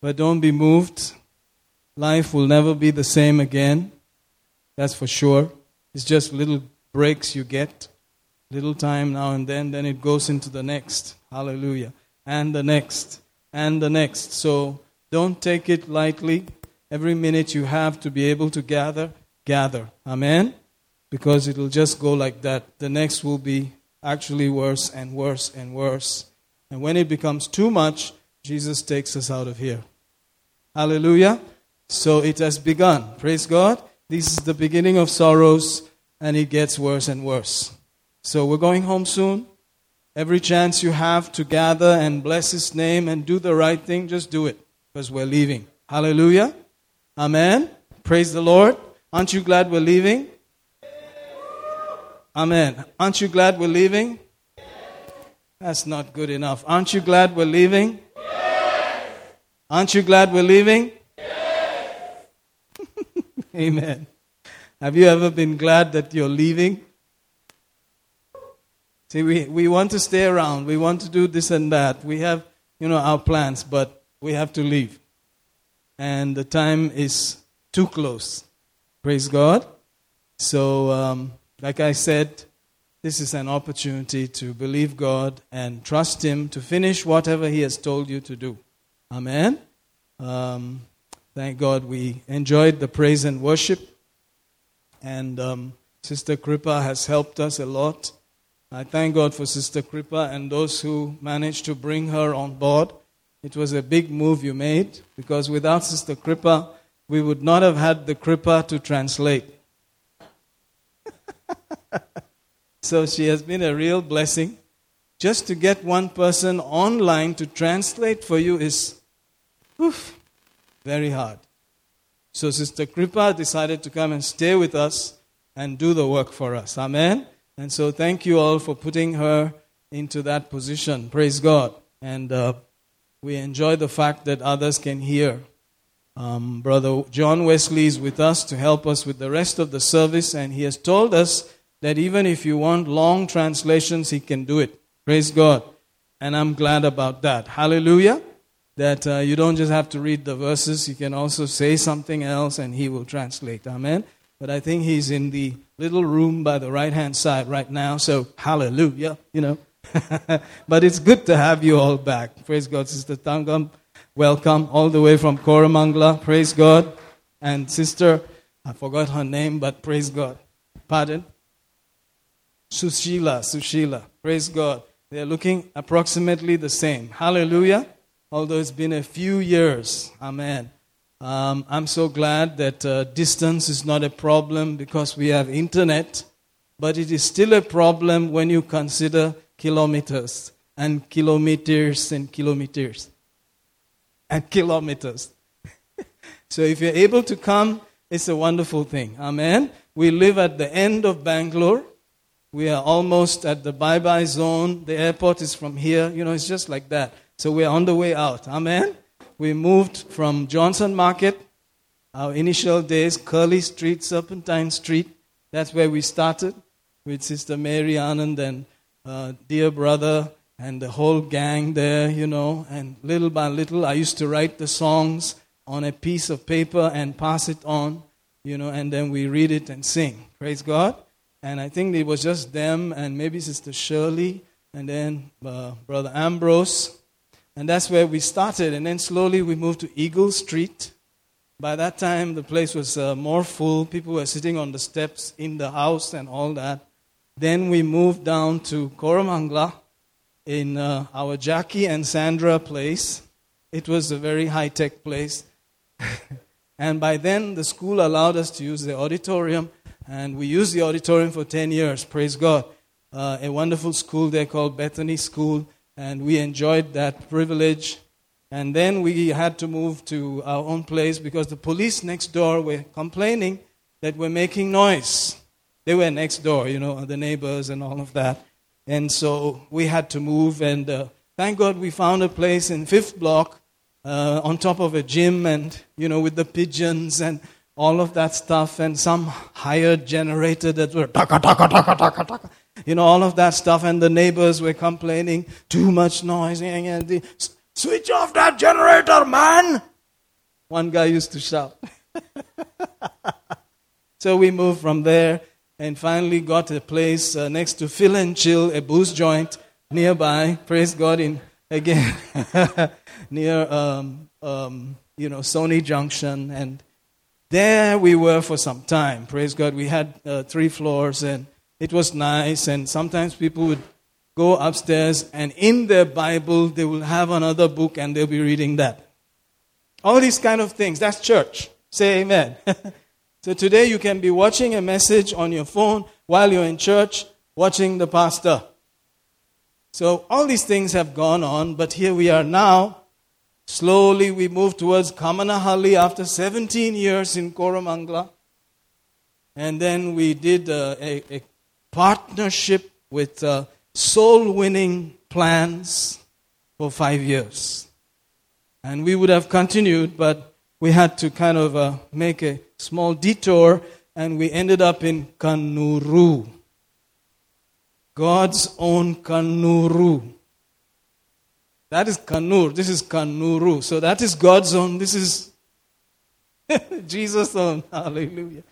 But don't be moved. Life will never be the same again. That's for sure. It's just little breaks you get, little time now and then, then it goes into the next. Hallelujah. And the next, and the next. So don't take it lightly. Every minute you have to be able to gather, gather. Amen? Because it'll just go like that. The next will be actually worse and worse and worse. And when it becomes too much, Jesus takes us out of here. Hallelujah. So it has begun. Praise God. This is the beginning of sorrows, and it gets worse and worse. So we're going home soon. Every chance you have to gather and bless His name and do the right thing, just do it because we're leaving. Hallelujah. Amen. Praise the Lord. Aren't you glad we're leaving? Amen. Aren't you glad we're leaving? That's not good enough. Aren't you glad we're leaving? Aren't you glad we're leaving? Yes. Amen. Have you ever been glad that you're leaving? See, we, we want to stay around. We want to do this and that. We have, you know, our plans, but we have to leave. And the time is too close. Praise God. So, um, like I said, this is an opportunity to believe God and trust Him to finish whatever He has told you to do. Amen. Um, thank God we enjoyed the praise and worship. And um, Sister Kripa has helped us a lot. I thank God for Sister Kripa and those who managed to bring her on board. It was a big move you made because without Sister Kripa, we would not have had the Kripa to translate. So she has been a real blessing. Just to get one person online to translate for you is oof, very hard. So Sister Kripa decided to come and stay with us and do the work for us. Amen. And so thank you all for putting her into that position. Praise God. And uh, we enjoy the fact that others can hear. Um, Brother John Wesley is with us to help us with the rest of the service, and he has told us that even if you want long translations, he can do it. Praise God. And I'm glad about that. Hallelujah. That uh, you don't just have to read the verses, you can also say something else and he will translate. Amen. But I think he's in the little room by the right hand side right now, so hallelujah, you know. but it's good to have you all back. Praise God. Sister Tangam, welcome all the way from Koramangala. Praise God. And Sister, I forgot her name, but praise God. Pardon? Sushila, Sushila. Praise God. They're looking approximately the same. Hallelujah. Although it's been a few years. Amen. Um, I'm so glad that uh, distance is not a problem because we have internet, but it is still a problem when you consider kilometers and kilometers and kilometers and kilometers. so if you're able to come, it's a wonderful thing. Amen. We live at the end of Bangalore. We are almost at the bye bye zone. The airport is from here. You know, it's just like that. So we're on the way out. Amen. We moved from Johnson Market, our initial days, Curly Street, Serpentine Street. That's where we started with Sister Mary Anand and uh, dear brother and the whole gang there, you know. And little by little, I used to write the songs on a piece of paper and pass it on, you know, and then we read it and sing. Praise God. And I think it was just them and maybe Sister Shirley and then uh, Brother Ambrose. And that's where we started. And then slowly we moved to Eagle Street. By that time, the place was uh, more full. People were sitting on the steps in the house and all that. Then we moved down to Koramangala in uh, our Jackie and Sandra place. It was a very high tech place. and by then, the school allowed us to use the auditorium and we used the auditorium for 10 years, praise God. Uh, a wonderful school there called Bethany School, and we enjoyed that privilege. And then we had to move to our own place because the police next door were complaining that we're making noise. They were next door, you know, the neighbors and all of that. And so we had to move, and uh, thank God we found a place in fifth block uh, on top of a gym, and you know, with the pigeons and all of that stuff, and some hired generator that were taka, taka, taka, taka, taka. You know, all of that stuff, and the neighbors were complaining, too much noise. Switch off that generator, man! One guy used to shout. so we moved from there and finally got a place uh, next to Phil and Chill, a booze joint nearby. Praise God in again near um, um, you know Sony Junction, and there we were for some time. Praise God, we had uh, three floors, and it was nice. And sometimes people would go upstairs, and in their Bible they will have another book, and they'll be reading that. All these kind of things. That's church. Say Amen. So today you can be watching a message on your phone while you're in church, watching the pastor. So all these things have gone on, but here we are now. Slowly we move towards Kamanahalli after 17 years in Koramangala. And then we did uh, a, a partnership with uh, soul winning plans for five years. And we would have continued, but we had to kind of uh, make a small detour and we ended up in Kanuru. God's own Kanuru. That is Kannur. This is Kanuru. So that is God's own. This is Jesus' own. Hallelujah.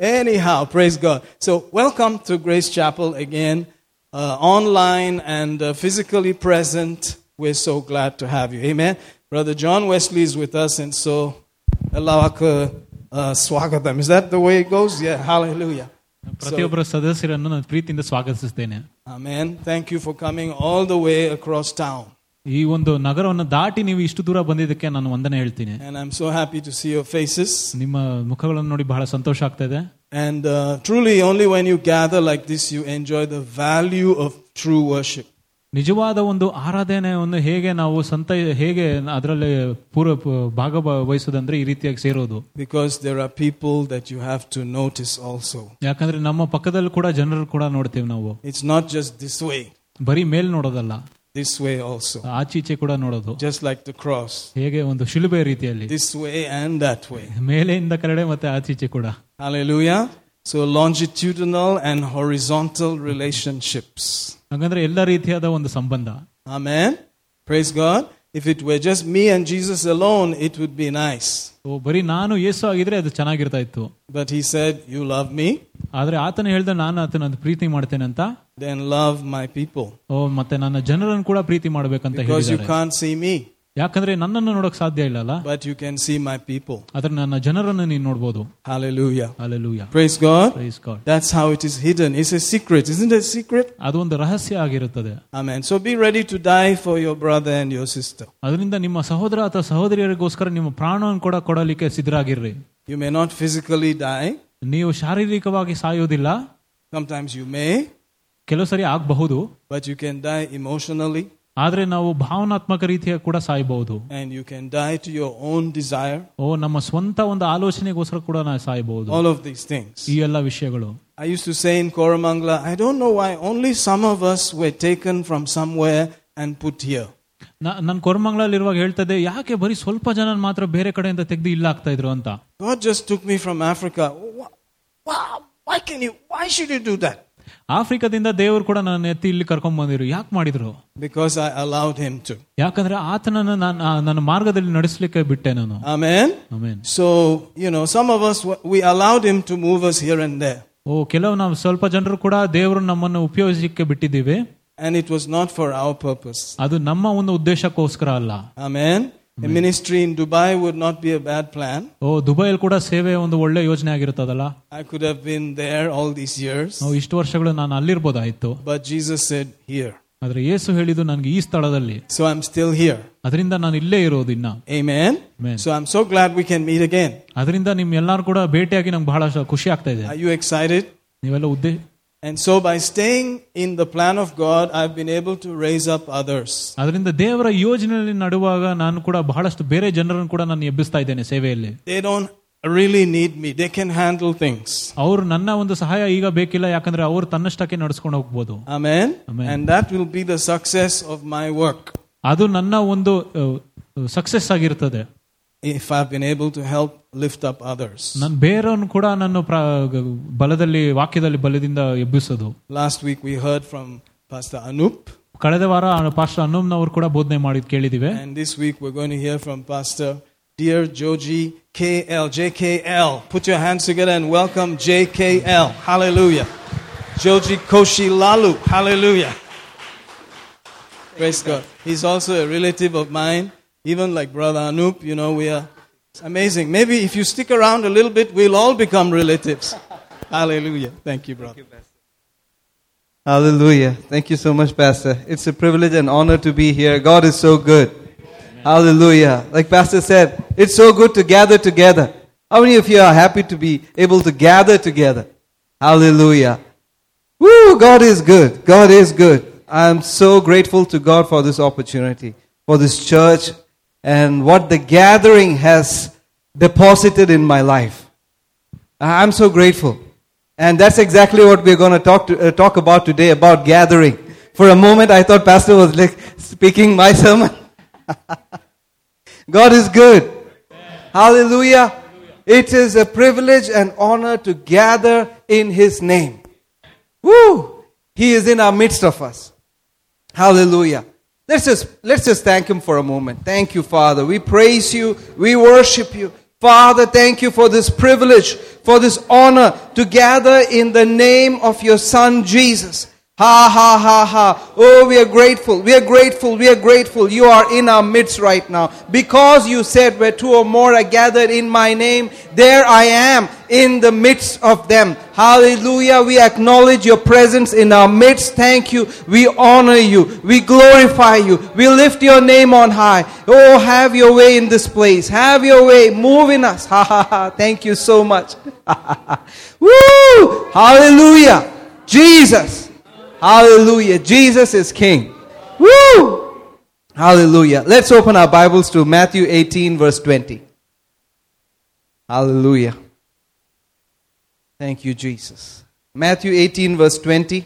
Anyhow, praise God. So welcome to Grace Chapel again, uh, online and uh, physically present. We're so glad to have you. Amen. Brother John Wesley is with us, and so Alawaka uh, swagatam. Is that the way it goes? Yeah. Hallelujah. ಪ್ರತಿಯೊಬ್ಬರ ಸದಸ್ಯರನ್ನು ನಾನು ಪ್ರೀತಿಯಿಂದ ಸ್ವಾಗತಿಸುತ್ತೇನೆ Amen. Thank you for coming all the way across town. ಈ ಒಂದು ನಗರವನ್ನು ದಾಟಿ ನೀವು ಇಷ್ಟು ದೂರ ಬಂದಿದ್ದಕ್ಕೆ ನಾನು ವಂದನೆ ಹೇಳ್ತೀನಿ And I'm so happy to see your faces. ನಿಮ್ಮ ಮುಖಗಳನ್ನು ನೋಡಿ ಬಹಳ ಸಂತೋಷ ಆಗ್ತಾ ಇದೆ And uh, truly, only when you gather like this, you enjoy the value of true worship. ನಿಜವಾದ ಒಂದು ಆರಾಧನೆಯನ್ನು ಹೇಗೆ ನಾವು ಸಂತ ಹೇಗೆ ಅದರಲ್ಲಿ ಪೂರ್ವ ಭಾಗ ವಹಿಸೋದಂದ್ರೆ ಈ ರೀತಿಯಾಗಿ ಸೇರೋದು Because there are people that you have to notice also. ಯಾಕಂದ್ರೆ ನಮ್ಮ ಪಕ್ಕದಲ್ಲಿ ಕೂಡ ಜನರು ಕೂಡ ನೋಡ್ತೀವಿ ನಾವು It's not just this way, ಬರೀ ಮೇಲ್ ನೋಡೋದಲ್ಲ this way also. ಆಚೀಚೆ ಕೂಡ ನೋಡೋದು Just like the cross, ಹೇಗೆ ಒಂದು ಶಿಲುಬೆ ರೀತಿಯಲ್ಲಿ this way and that way. ಮೇಲೆಯಿಂದ ಕರಡೆ ಮತ್ತೆ ಆಚೀಚೆ ಕೂಡ Hallelujah. So, longitudinal and horizontal relationships. ಹಾಗಂದ್ರೆ ಎಲ್ಲ ರೀತಿಯಾದ ಒಂದು ಸಂಬಂಧ Amen. Praise God. If it were just me and Jesus alone, it would be nice. ಓ, ಬರೀ ನಾನು ಯೇಸು ಆಗಿದ್ರೆ ಅದು ಚೆನ್ನಾಗಿರ್ತಾ ಇತ್ತು But he said, You love me, ಆದ್ರೆ ಆತನ ಹೇಳ್ದ ನಾನು ಆತನ ಪ್ರೀತಿ ಮಾಡ್ತೇನೆ ಅಂತ then love my people. ಓ ಮತ್ತೆ ನನ್ನ ಜನರನ್ನು ಕೂಡ ಪ್ರೀತಿ ಮಾಡ್ಬೇಕಂತ Because you ಹೇಳಿದ್ದಾರೆ can't see me, ಯಾಕಂದ್ರೆ ನನ್ನನ್ನು ನೋಡಕ್ ಸಾಧ್ಯ ಇಲ್ಲಲ್ಲ but you can see my people. ಆದ್ರೆ ನನ್ನ ಜನರನ್ನು ನೀನು ನೋಡ್ಬೋದು Hallelujah. Alleluia Praise God. Praise God That's how it is hidden. It's a secret. Isn't it a secret? ಅದು ಒಂದು ರಹಸ್ಯ ಆಗಿರುತ್ತದೆ Amen. So be ready to die for your brother and your sister. ಅದರಿಂದ ನಿಮ್ಮ ಸಹೋದರ ಅಥವಾ ಸಹೋದರಿಯರಿಗೋಸ್ಕರ ನಿಮ್ಮ ಪ್ರಾಣವನ್ನು ಕೂಡ ಕೊಡಲಿಕ್ಕೆ ಸಿದ್ಧರಾಗಿರ್ರಿ You may not physically die. ನೀವು ಶಾರೀರಿಕವಾಗಿ ಸಾಯೋದಿಲ್ಲ Sometimes you may, ಕೆಲವು ಸರಿ ಆಗಬಹುದು but you can die emotionally ಆದ್ರೆ ನಾವು ಭಾವನಾತ್ಮಕ ರೀತಿಯ ಕೂಡ ಸಾಯಬಹುದು and you can die to your own desire. ಓ ನಮ್ಮ ಸ್ವಂತ ಒಂದು ಆಲೋಚನೆಗೋಸ್ಕರ ಕೂಡ ನಾವು ಸಾಯಬಹುದು All of these things. ಈ ಎಲ್ಲ ವಿಷಯಗಳು I used to say in Koramangala, I don't know why only some of us were taken from somewhere and put here. ನಾನು ಕೊರಮಂಗ್ಲಲ್ಲಿರುವಾಗ ಹೇಳ್ತದೆ ಯಾಕೆ ಬರೀ ಸ್ವಲ್ಪ ಜನ ಮಾತ್ರ ಬೇರೆ ಕಡೆಯಿಂದ ತೆಗೆದು ಇಲ್ಲ ಆಗ್ತಾ ಇದ್ರು ಅಂತ God just took me from Africa. Wh- wh- Why can you, why should you do that? ಆಫ್ರಿಕಾದಿಂದ ದೇವರು ಕೂಡ ನನ್ನ ಎತ್ತಿ ಇಲ್ಲಿ ಕರ್ಕೊಂಡ್ ಬಂದಿರು. ಯಾಕೆ ಮಾಡಿದ್ರು? Because I allowed him to ಯಾಕಂದ್ರೆ ಆತನನ್ನು ನಾನು ನನ್ನ ಮಾರ್ಗದಲ್ಲಿ ನಡೆಸಲಿಕ್ಕೆ ಬಿಟ್ಟೆ ನಾನು. Amen amen so you know some of us we allowed him to move us here and there oh ಕೆಲವು ನಾವು ಸ್ವಲ್ಪ ಜನರು ಕೂಡ ದೇವರು ನಮ್ಮನ್ನು ಉಪಯೋಗಿಸಲಿಕ್ಕೆ ಬಿಟ್ಟಿದ್ದೀವಿ. And it was not for our purpose ಅದು ನಮ್ಮ ಒಂದು ಉದ್ದೇಶಕ್ಕೋಸ್ಕರ ಅಲ್ಲ. ಆಮೇನ್ A ministry in Dubai would not be a bad plan. ಓ ದುಬೈಯಲ್ಲಿ ಕೂಡ ಸೇವೆ ಒಂದು ಒಳ್ಳೆ ಯೋಜನೆ ಆಗಿರುತ್ತದಲ್ಲ I could have been there all these years. ನಾವು ಇಷ್ಟು ವರ್ಷಗಳು ನಾನು ಅಲ್ಲಿರ್ಬೋದಾಯ್ತು But Jesus said, Here. ಆದ್ರೆ ಯೇಸು ಹೇಳಿದ್ದು ನನಗೆ ಈ ಸ್ಥಳದಲ್ಲಿ So I'm still here. ಅದರಿಂದ ನಾನು ಇಲ್ಲೇ ಇರೋದು ಇನ್ನ Amen. Amen. So I'm so glad we can meet again. ಅದರಿಂದ ನಿಮ್ ಎಲ್ಲಾರು ಕೂಡ ಭೇಟಿಯಾಗಿ ನಂಗೆ ಬಹಳ ಖುಷಿ ಆಗ್ತಾ ಇದೆ Are you excited? ನೀವೆಲ್ಲ ಉದ್ದೇ And so by staying in the plan of God, I've been able to raise up others. ಅದರಿಂದ ದೇವರ ಯೋಜನೆಯಲ್ಲಿ ನಡುವಾಗ ನಾನು ಕೂಡ ಬಹಳಷ್ಟು ಬೇರೆ ಜನರನ್ನು ಕೂಡ ನಾನು ಎಬ್ಬಿಸ್ತಾ ಇದ್ದೇನೆ ಸೇವೆಯಲ್ಲಿ They don't really need me. They can handle things. ಅವರು ನನ್ನ ಒಂದು ಸಹಾಯ ಈಗ ಬೇಕಿಲ್ಲ ಯಾಕಂದ್ರೆ ಅವರು ತನ್ನಷ್ಟಕ್ಕೆ ನಡ್ಸ್ಕೊಂಡು ಹೋಗ್ಬೋದು Amen. Amen. And that will be the success of my work ಅದು ನನ್ನ ಒಂದು ಸಕ್ಸಸ್ ಆಗಿರ್ತದೆ if I've been able to help lift up others. ನಾನು ಬೇರೆಯವ್ರನ್ನು ಕೂಡ ನನ್ನ ಪ್ರ- ಬಲದಲ್ಲಿ ವಾಕ್ಯದಲ್ಲಿ ಬಲದಿಂದ ಎಬ್ಬಿಸೋದು Last week we heard from Pastor Anup. ಕಳೆದ ವಾರ ಪಾಸ್ಟರ್ ಅನ್ನುಮ್ನವರು ಕೂಡ ಬೋಧನೆ ಮಾಡಿದ್ ಕೇಳಿದಿವೆ And this week we're going to hear from Pastor Dear Joji KL, JKL. Put your hands together and welcome JKL. Hallelujah. Joji Koshi Lalu. Hallelujah. Praise God. He's also a relative of mine, even like Brother Anup. You know, we are it's amazing. Maybe if you stick around a little bit, we'll all become relatives. Hallelujah. Thank you, brother. Hallelujah. Thank you so much, Pastor. It's a privilege and honor to be here. God is so good. Hallelujah. Like Pastor said, it's so good to gather together. How many of you are happy to be able to gather together? Hallelujah. Woo, God is good. God is good. I'm so grateful to God for this opportunity, for this church, and what the gathering has deposited in my life. I'm so grateful. And that's exactly what we're going to talk, to, uh, talk about today about gathering. For a moment, I thought Pastor was like speaking my sermon. God is good. Hallelujah. It is a privilege and honor to gather in His name. Woo! He is in our midst of us. Hallelujah. Let's just, let's just thank Him for a moment. Thank you, Father. We praise you. We worship you. Father, thank you for this privilege, for this honor to gather in the name of your Son, Jesus. Ha ha ha ha. Oh, we are grateful. We are grateful. We are grateful. You are in our midst right now. Because you said, where two or more are gathered in my name, there I am in the midst of them. Hallelujah. We acknowledge your presence in our midst. Thank you. We honor you. We glorify you. We lift your name on high. Oh, have your way in this place. Have your way. Move in us. Ha ha ha. Thank you so much. Woo! Hallelujah. Jesus. Hallelujah. Jesus is King. Woo! Hallelujah. Let's open our Bibles to Matthew 18, verse 20. Hallelujah. Thank you, Jesus. Matthew 18, verse 20.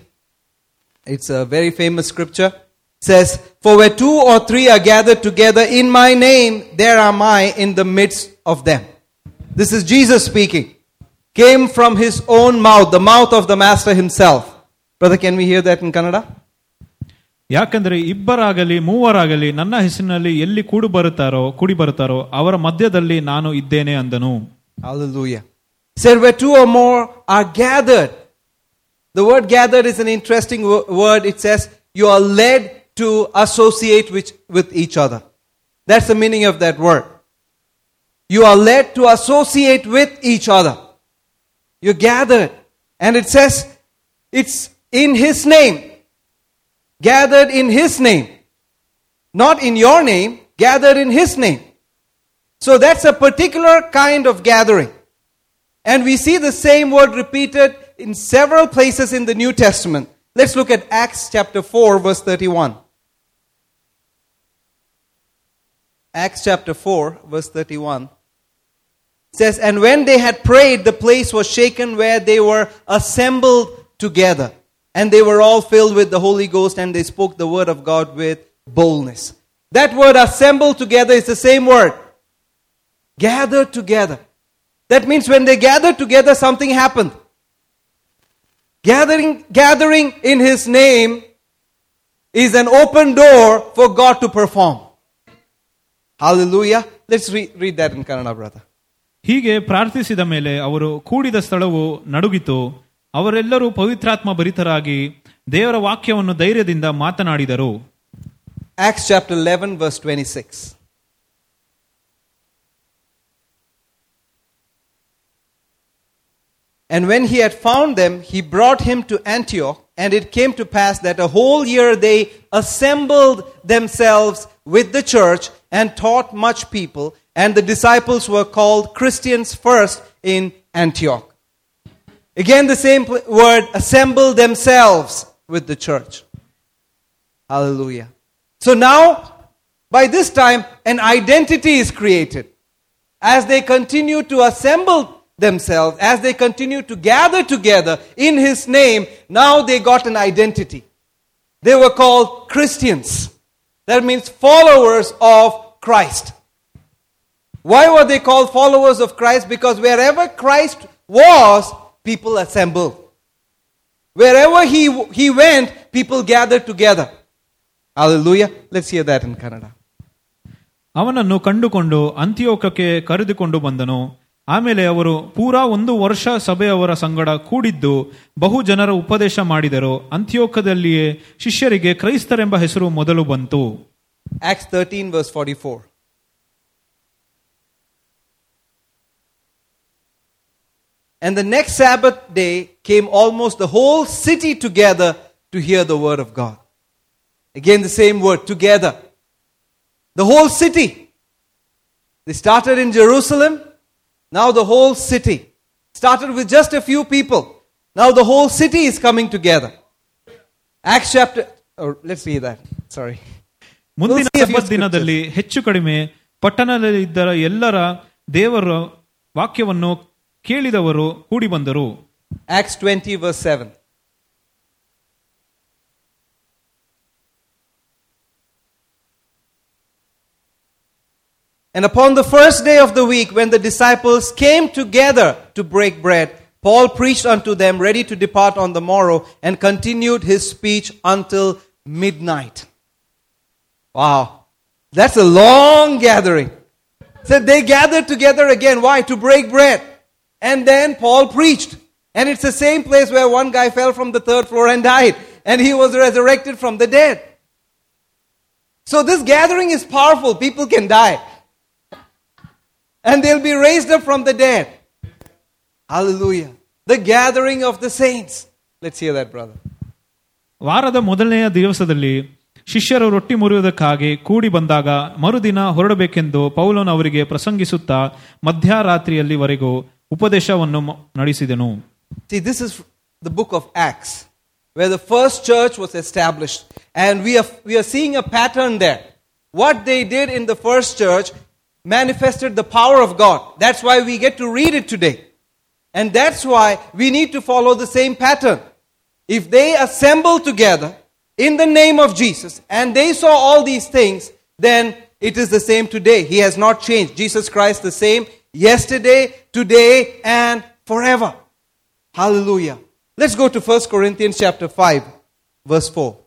It's a very famous scripture. It says, For where two or three are gathered together in my name, there am I in the midst of them. This is Jesus speaking. Came from his own mouth, the mouth of the Master himself. Brother, can we hear that in Kannada? ಯಾಕಂದ್ರೆ ಇಬ್ಬರಾಗಲಿ ಮೂವರಾಗಲಿ ನನ್ನ ಹೆಸರಿನಲ್ಲಿ ಎಲ್ಲಿ ಕೂಡಿ ಬರುತ್ತಾರೋ ಕೂಡಿ ಬರುತ್ತಾರೋ ಅವರ ಮಧ್ಯದಲ್ಲಿ ನಾನು ಇದ್ದೇನೆ ಅಂದನು Hallelujah. Said where two or more are gathered. The word gathered is an interesting wo- word. It says you are led to associate with, with each other. That's the meaning of that word. You are led to associate with each other. You're gathered. And it says it's in His name. Gathered in His name. Not in your name, gathered in His name. So that's a particular kind of gathering. And we see the same word repeated in several places in the New Testament. Let's look at Acts chapter 4, verse 31. Acts chapter 4, verse 31 says, And when they had prayed, the place was shaken where they were assembled together. And they were all filled with the Holy Ghost, and they spoke the word of God with boldness. That word assembled together is the same word. Gathered together. That means when they gathered together, something happened. Gathering, gathering in His name is an open door for God to perform. Hallelujah. Let's re- read that in Kannada, brother. ಹೀಗೆ ಪ್ರಾರ್ಥಿಸಿದ ಮೇಲೆ ಅವರು ಕೂಡಿದ ಸ್ಥಳವು ನಡುಗಿತು ಅವರೆಲ್ಲರೂ ಪವಿತ್ರಾತ್ಮ ಭರಿತರಾಗಿ ದೇವರ ವಾಕ್ಯವನ್ನು ಧೈರ್ಯದಿಂದ ಮಾತನಾಡಿದರು Acts chapter 11, verse 26. And when he had found them, he brought him to Antioch. And it came to pass that a whole year they assembled themselves with the church and taught much people. And the disciples were called Christians first in Antioch. Again, the same word, assemble themselves with the church. Hallelujah. So now, by this time, an identity is created. As they continue to assemble themselves, as they continue to gather together in His name, now they got an identity. They were called Christians. That means followers of Christ. Why were they called followers of Christ? Because wherever Christ was, people assembled. Wherever he, he went, people gathered together. Hallelujah. Let's hear that in Kannada. ಅವನನ್ನು ಕಂಡುಕೊಂಡು ಅಂತ್ಯೋಕಕ್ಕೆ ಕರೆದುಕೊಂಡು ಬಂದನು ಆಮೇಲೆ ಅವರು ಪೂರಾ ಒಂದು ವರ್ಷ ಸಭೆಯವರ ಸಂಗಡ ಕೂಡಿದ್ದು ಬಹು ಜನರ ಉಪದೇಶ ಮಾಡಿದರು ಅಂತ್ಯೋಕದಲ್ಲಿಯೇ ಶಿಷ್ಯರಿಗೆ ಕ್ರೈಸ್ತರೆಂಬ ಹೆಸರು ಮೊದಲು ಬಂತು Act thirteen verse forty four And the next Sabbath day came almost the whole city together to hear the word of God. Again, the same word, together. The whole city. They started in Jerusalem, now the whole city. Started with just a few people. Now the whole city is coming together. Acts chapter. Oh, let's see that. Sorry. ಮುಂದಿನ We'll see a few ಸಬ್ಬತ್ ದಿನದಲ್ಲಿ ಹೆಚ್ಚು ಕಡಿಮೆ ಪಟ್ಟಣದಲ್ಲಿದ್ದ ಎಲ್ಲರ ದೇವರ ವಾಕ್ಯವನ್ನು ಕೇಳಿದವರು ಕೂಡಿ ಬಂದರು Acts 20, verse 7. And upon the first day of the week, when the disciples came together to break bread, Paul preached unto them, ready to depart on the morrow, and continued his speech until midnight. Wow. That's a long gathering. So they gathered together again. Why? To break bread. And then Paul preached. And it's the same place where one guy fell from the third floor and died. And he was resurrected from the dead. So this gathering is powerful. People can die. And they'll be raised up from the dead. Hallelujah. The gathering of the saints. Let's hear that, brother. ವಾರದ ಮೊದಲನೆಯ ದಿವಸದಲ್ಲಿ ಶಿಷ್ಯರು ರೊಟ್ಟಿ ಮುರಿಯುವುದಕ್ಕಾಗಿ ಕೂಡಿ ಬಂದಾಗ ಮರುದಿನ ಹೊರಡಬೇಕೆಂದು ಪೌಲನ್ ಅವರಿಗೆ ಪ್ರಸಂಗಿಸುತ್ತಾ ಮಧ್ಯರಾತ್ರಿಯಲ್ಲಿವರೆಗೂ ಉಪದೇಶವನ್ನು ಮ- ನಡೆಸಿದನು See, this is the book of Acts, where the first church was established. And we are, we are seeing a pattern there. What they did in the first church manifested the power of God. That's why we get to read it today. And that's why we need to follow the same pattern. If they assemble together in the name of Jesus and they saw all these things, then it is the same today. He has not changed. Jesus Christ the same yesterday, today, and forever. Hallelujah. Let's go to 1 Corinthians chapter 5, verse 4.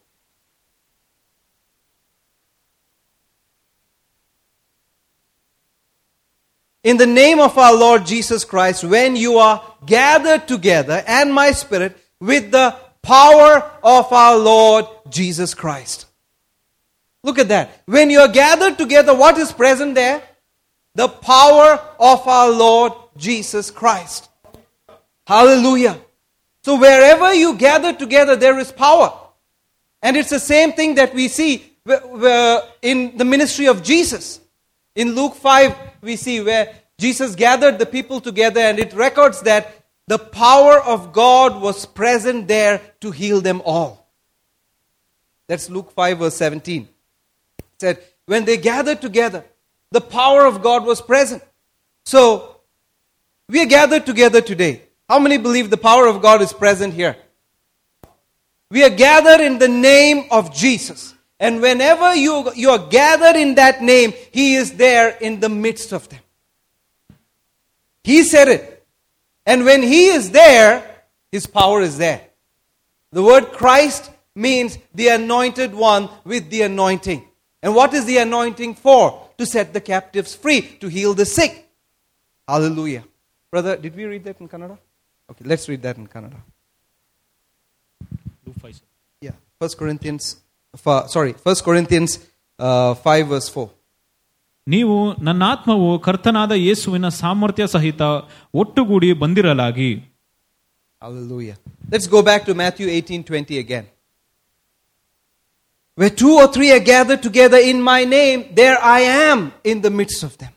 In the name of our Lord Jesus Christ, when you are gathered together, and my spirit, with the power of our Lord Jesus Christ. Look at that. When you are gathered together, what is present there? The power of our Lord Jesus Christ. Hallelujah. So wherever you gather together, there is power. And it's the same thing that we see in the ministry of Jesus. In Luke 5, we see where Jesus gathered the people together and it records that the power of God was present there to heal them all. That's Luke 5, verse 17. It said, when they gathered together, the power of God was present. So, we are gathered together today. How many believe the power of God is present here? We are gathered in the name of Jesus. And whenever you, you are gathered in that name, He is there in the midst of them. He said it. And when He is there, His power is there. The word Christ means the anointed one with the anointing. And what is the anointing for? To set the captives free, to heal the sick. Hallelujah. Brother, did we read that in Kannada? Okay, let's read that in Kannada. Do five, Yeah, First Corinthians. Sorry, First Corinthians uh, five verse four. ನೀವು ನನ್ನ ಆತ್ಮವು ಕರ್ತನಾದ ಯೇಸುವಿನ ಸಾಮರ್ಥ್ಯ ಸಹಿತ ಒಟ್ಟುಗೂಡಿ ಬಂದಿರಲಾಗಿ Hallelujah. Let's go back to Matthew 18:20 again. Where two or three are gathered together in my name, there I am in the midst of them.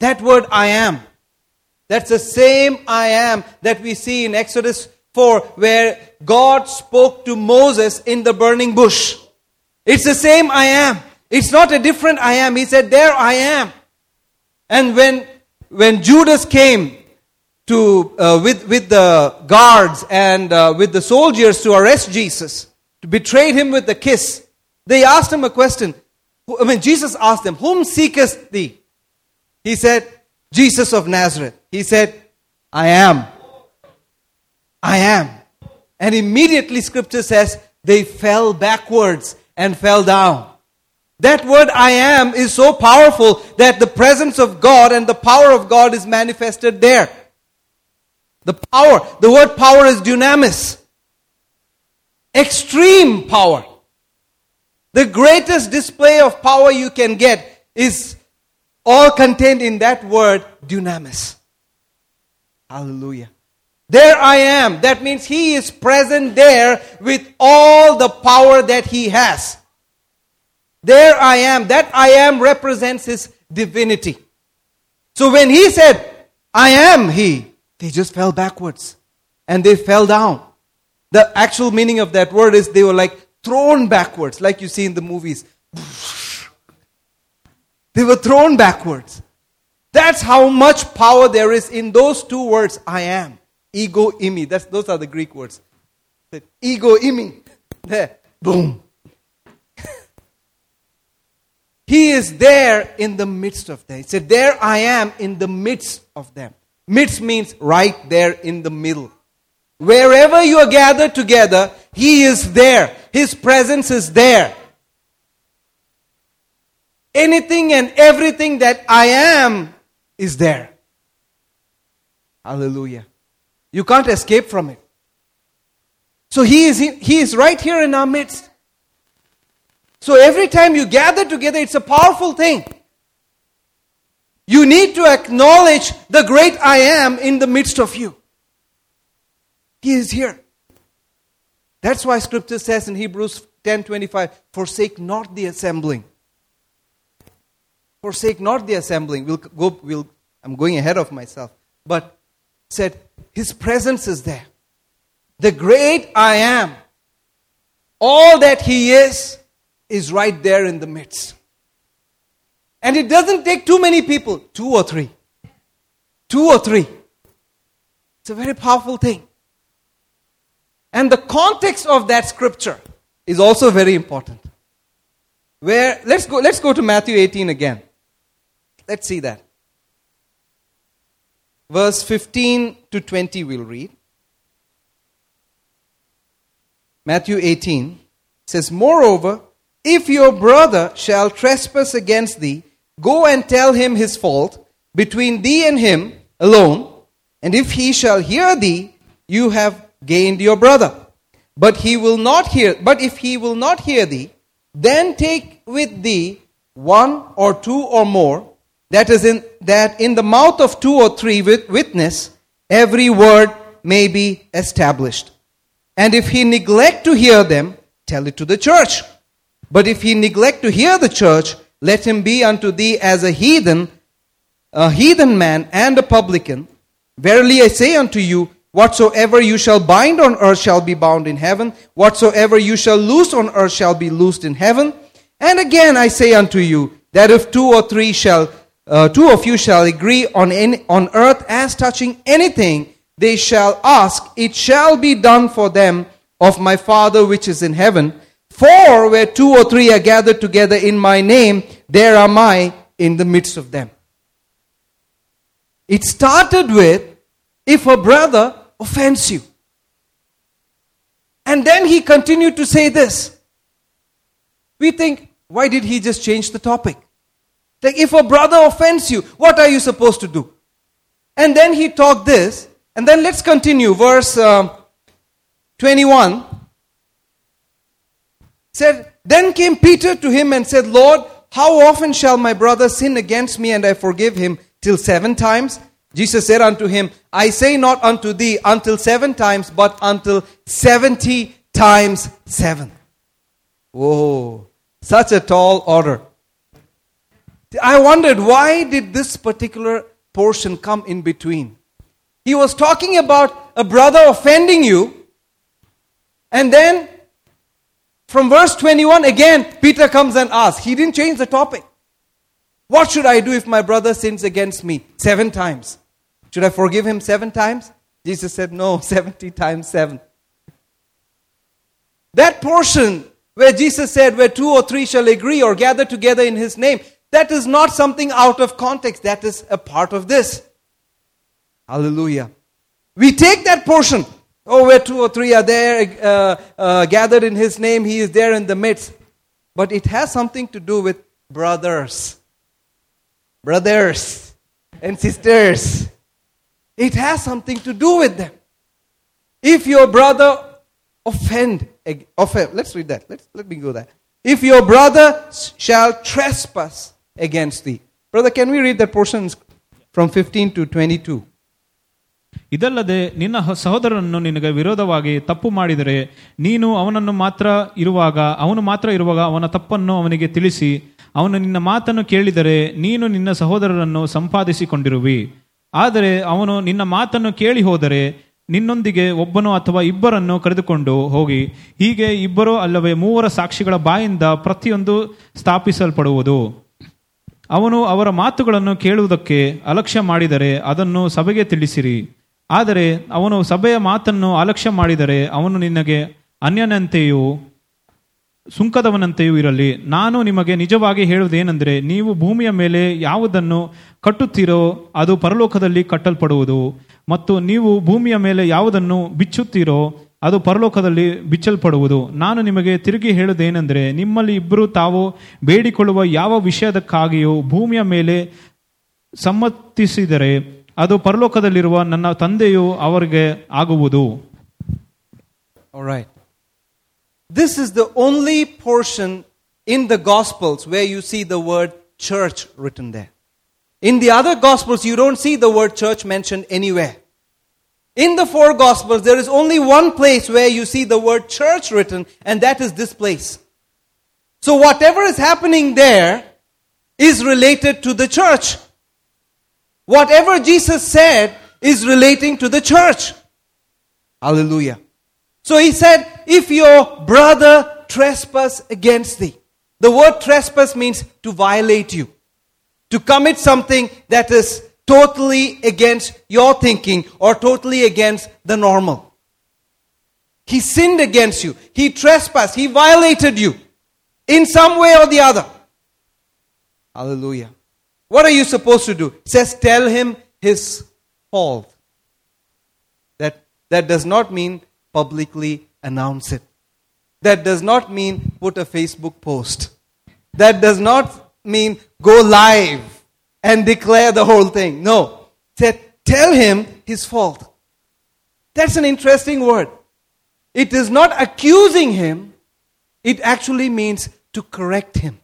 That word I am that's the same I am that we see in Exodus 4 where God spoke to Moses in the burning bush. It's the same I am. It's not a different I am. He said, There I am. And when, when Judas came to, uh, with, with the guards and uh, with the soldiers to arrest Jesus, to betray him with a kiss, they asked him a question. I mean, Jesus asked them, Whom seekest thee? He said, Jesus of Nazareth. He said, I am. I am. And immediately scripture says they fell backwards and fell down. That word I am is so powerful that the presence of God and the power of God is manifested there. The power, the word power is dunamis. Extreme power. The greatest display of power you can get is all contained in that word dunamis. Hallelujah. There I am. That means He is present there with all the power that He has. There I am. That I am represents His divinity. So when He said, I am He, they just fell backwards and they fell down. The actual meaning of that word is they were like thrown backwards, like you see in the movies. They were thrown backwards. That's how much power there is in those two words, I am. Ego eimi. That's, those are the Greek words. Ego eimi. There. Boom. he is there in the midst of them. He said, There I am in the midst of them. Midst means right there in the middle. Wherever you are gathered together, He is there. His presence is there. Anything and everything that I am is there. Hallelujah. You can't escape from it. So he is, he is right here in our midst. So every time you gather together, it's a powerful thing. You need to acknowledge the great I am in the midst of you. He is here. That's why scripture says in Hebrews 10:25, forsake not the assembling. Forsake not the assembling. We'll go, we'll, I'm going ahead of myself. But said, His presence is there. The great I am. All that He is, is right there in the midst. And it doesn't take too many people, two or three. Two or three. It's a very powerful thing. And the context of that scripture is also very important. Where let's go let's go to Matthew 18 again. Let's see that. Verse 15 to 20 we'll read. Matthew 18 says, Moreover, if your brother shall trespass against thee, go and tell him his fault between thee and him alone. And if he shall hear thee, you have gained your brother. But he will not hear, but if he will not hear thee, then take with thee one or two or more, that is in that in the mouth of two or three witness, every word may be established. And if he neglect to hear them, tell it to the church. But if he neglect to hear the church, let him be unto thee as a heathen, a heathen man and a publican. Verily I say unto you, whatsoever you shall bind on earth shall be bound in heaven, whatsoever you shall loose on earth shall be loosed in heaven. And again I say unto you, that if two or three shall, uh, two of you shall agree on, any, on earth as touching anything, they shall ask, it shall be done for them of my Father which is in heaven. For where two or three are gathered together in my name, there am I in the midst of them. It started with if a brother offends you. And then he continued to say this. We think, why did he just change the topic? Like, if a brother offends you, what are you supposed to do? And then he talked this, and then let's continue. Verse uh, 21 said, Then came Peter to him and said, Lord, how often shall my brother sin against me and I forgive him? Till seven times? Jesus said unto him, I say not unto thee until seven times, but until seventy times seven. Whoa, such a tall order. I wondered why did this particular portion come in between? He was talking about a brother offending you, and then from verse 21 again, Peter comes and asks. He didn't change the topic. What should I do if my brother sins against me? Seven times. Should I forgive him seven times? Jesus said, No, 70 times seven. That portion where Jesus said, Where two or three shall agree or gather together in his name, that is not something out of context. That is a part of this. Hallelujah. We take that portion. Oh, where two or three are there uh, uh, gathered in his name, he is there in the midst. but it has something to do with brothers. Brothers and sisters. It has something to do with them. If your brother offend, offend let's read that. Let's, let me go there. If your brother shall trespass against thee. Brother, can we read that portion from 15 to 22? ಇದಲ್ಲದೆ ನಿನ್ನ ಸಹೋದರನನ್ನು ನಿನಗೆ ವಿರೋಧವಾಗಿ ತಪ್ಪು ಮಾಡಿದರೆ ನೀನು ಅವನನ್ನು ಮಾತ್ರ ಇರುವಾಗ ಅವನು ಮಾತ್ರ ಇರುವಾಗ ಅವನ ತಪ್ಪನ್ನು ಅವನಿಗೆ ತಿಳಿಸಿ ಅವನು ನಿನ್ನ ಮಾತನ್ನು ಕೇಳಿದರೆ ನೀನು ನಿನ್ನ ಸಹೋದರರನ್ನು ಸಂಪಾದಿಸಿಕೊಂಡಿರುವಿ ಆದರೆ ಅವನು ನಿನ್ನ ಮಾತನ್ನು ಕೇಳಿ ಹೋದರೆ ನಿನ್ನೊಂದಿಗೆ ಒಬ್ಬನು ಅಥವಾ ಇಬ್ಬರನ್ನು ಕರೆದುಕೊಂಡು ಹೋಗಿ ಹೀಗೆ ಇಬ್ಬರು ಅಲ್ಲವೇ ಮೂವರ ಸಾಕ್ಷಿಗಳ ಬಾಯಿಂದ ಪ್ರತಿಯೊಂದು ಸ್ಥಾಪಿಸಲ್ಪಡುವುದು ಅವನು ಅವರ ಮಾತುಗಳನ್ನು ಕೇಳುವುದಕ್ಕೆ ಅಲಕ್ಷ್ಯ ಮಾಡಿದರೆ ಅದನ್ನು ಸಭೆಗೆ ತಿಳಿಸಿರಿ. ಆದರೆ ಅವನು ಸಭೆಯ ಮಾತನ್ನು ಅಲಕ್ಷ್ಯ ಮಾಡಿದರೆ ಅವನು ನಿನಗೆ ಅನ್ಯನಂತೆಯೂ ಸುಂಕದವನಂತೆಯೂ ಇರಲಿ. ನಾನು ನಿಮಗೆ ನಿಜವಾಗಿ ಹೇಳುವುದೇನೆಂದರೆ, ನೀವು ಭೂಮಿಯ ಮೇಲೆ ಯಾವುದನ್ನು ಕಟ್ಟುತ್ತೀರೋ ಅದು ಪರಲೋಕದಲ್ಲಿ ಕಟ್ಟಲ್ಪಡುವುದು ಮತ್ತು ನೀವು ಭೂಮಿಯ ಮೇಲೆ ಯಾವುದನ್ನು ಬಿಚ್ಚುತ್ತೀರೋ ಅದು ಪರಲೋಕದಲ್ಲಿ ಬಿಚ್ಚಲ್ಪಡುವುದು. ನಾನು ನಿಮಗೆ ತಿರುಗಿ ಹೇಳುವುದೇನೆಂದರೆ, ನಿಮ್ಮಲ್ಲಿ ಇಬ್ಬರು ತಾವು ಬೇಡಿಕೊಳ್ಳುವ ಯಾವ ವಿಷಯದಕ್ಕಾಗಿಯೂ ಭೂಮಿಯ ಮೇಲೆ ಸಮ್ಮತಿಸಿದರೆ, ಅದು ಪರಲೋಕದಲ್ಲಿರುವ ನನ್ನ ತಂದೆಯು ಅವರಿಗೆ ಆಗುವುದು. This is the only portion in the gospels where you see the word church written they in the other gospels you don't see the word church mention anyway In the four Gospels, there is only one place where you see the word church written, and that is this place. So, whatever is happening there is related to the church. Whatever Jesus said is relating to the church. Hallelujah. So he said, if your brother trespass against thee. The word trespass means to violate you. To commit something that is totally against your thinking or totally against the normal. He sinned against you. He trespassed. He violated you in some way or the other. Hallelujah. What are you supposed to do? It says, tell him his fault. That, that does not mean publicly announce it. That does not mean put a Facebook post. That does not mean go live and declare the whole thing. No. Said, tell him his fault. That's an interesting word. It is not accusing him, it actually means to correct him.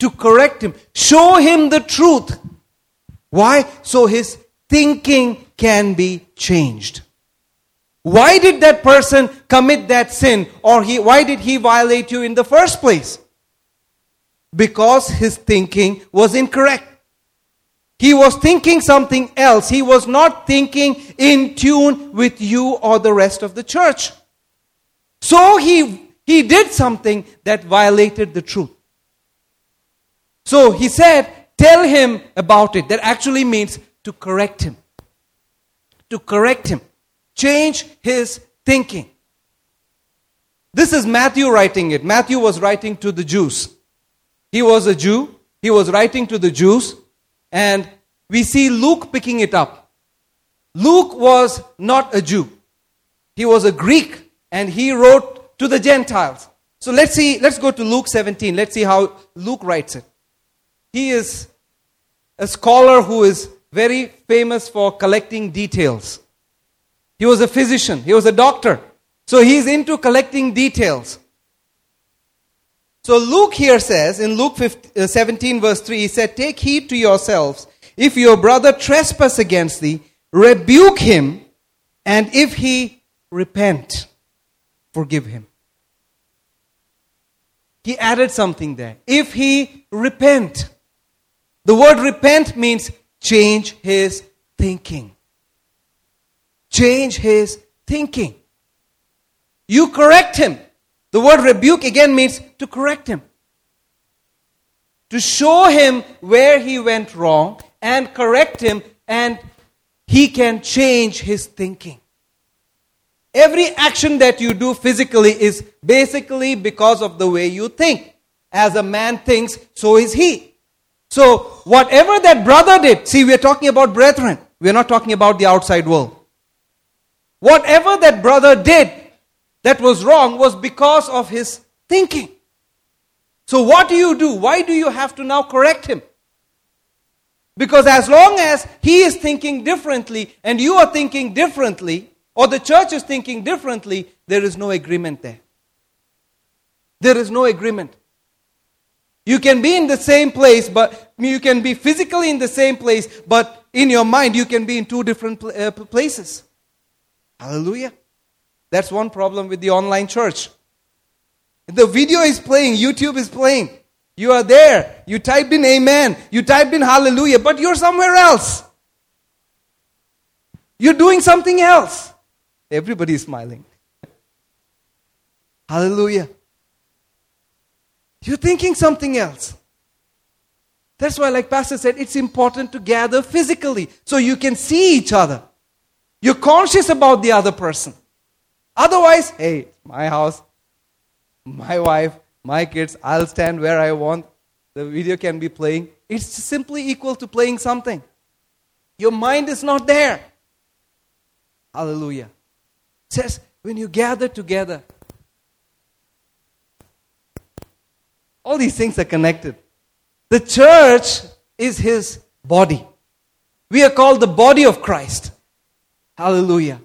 To correct him. Show him the truth. Why? So his thinking can be changed. Why did that person commit that sin? Or he, why did he violate you in the first place? Because his thinking was incorrect. He was thinking something else. He was not thinking in tune with you or the rest of the church. So he, he did something that violated the truth. So he said, Tell him about it. That actually means to correct him. To correct him. Change his thinking. This is Matthew writing it. Matthew was writing to the Jews. He was a Jew. He was writing to the Jews. And we see Luke picking it up. Luke was not a Jew. He was a Greek and he wrote to the Gentiles. So let's see, let's go to Luke 17. Let's see how Luke writes it. He is a scholar who is very famous for collecting details. He was a physician, he was a doctor. So he's into collecting details. So Luke here says in Luke 15, uh, 17, verse 3, he said, Take heed to yourselves. If your brother trespass against thee, rebuke him, and if he repent, forgive him. He added something there. If he repent, the word repent means change his thinking. Change his thinking. You correct him. The word rebuke again means to correct him. To show him where he went wrong and correct him, and he can change his thinking. Every action that you do physically is basically because of the way you think. As a man thinks, so is he. So, whatever that brother did, see, we're talking about brethren. We're not talking about the outside world. Whatever that brother did that was wrong was because of his thinking. So what do you do? Why do you have to now correct him? Because as long as he is thinking differently and you are thinking differently, or the church is thinking differently, there is no agreement there. There is no agreement. You can be in the same place, but you can be physically in the same place, but in your mind, you can be in two different uh, places. Hallelujah. That's one problem with the online church. The video is playing, YouTube is playing. You are there. You typed in amen. You typed in hallelujah, but you're somewhere else. You're doing something else. Everybody is smiling. Hallelujah. You're thinking something else. That's why, like Pastor said, it's important to gather physically so you can see each other. You're conscious about the other person. Otherwise, hey, my house, my wife, my kids, I'll stand where I want. The video can be playing. It's simply equal to playing something. Your mind is not there. Hallelujah. It says, when you gather together, all these things are connected. The church is his body. We are called the body of Christ. Hallelujah.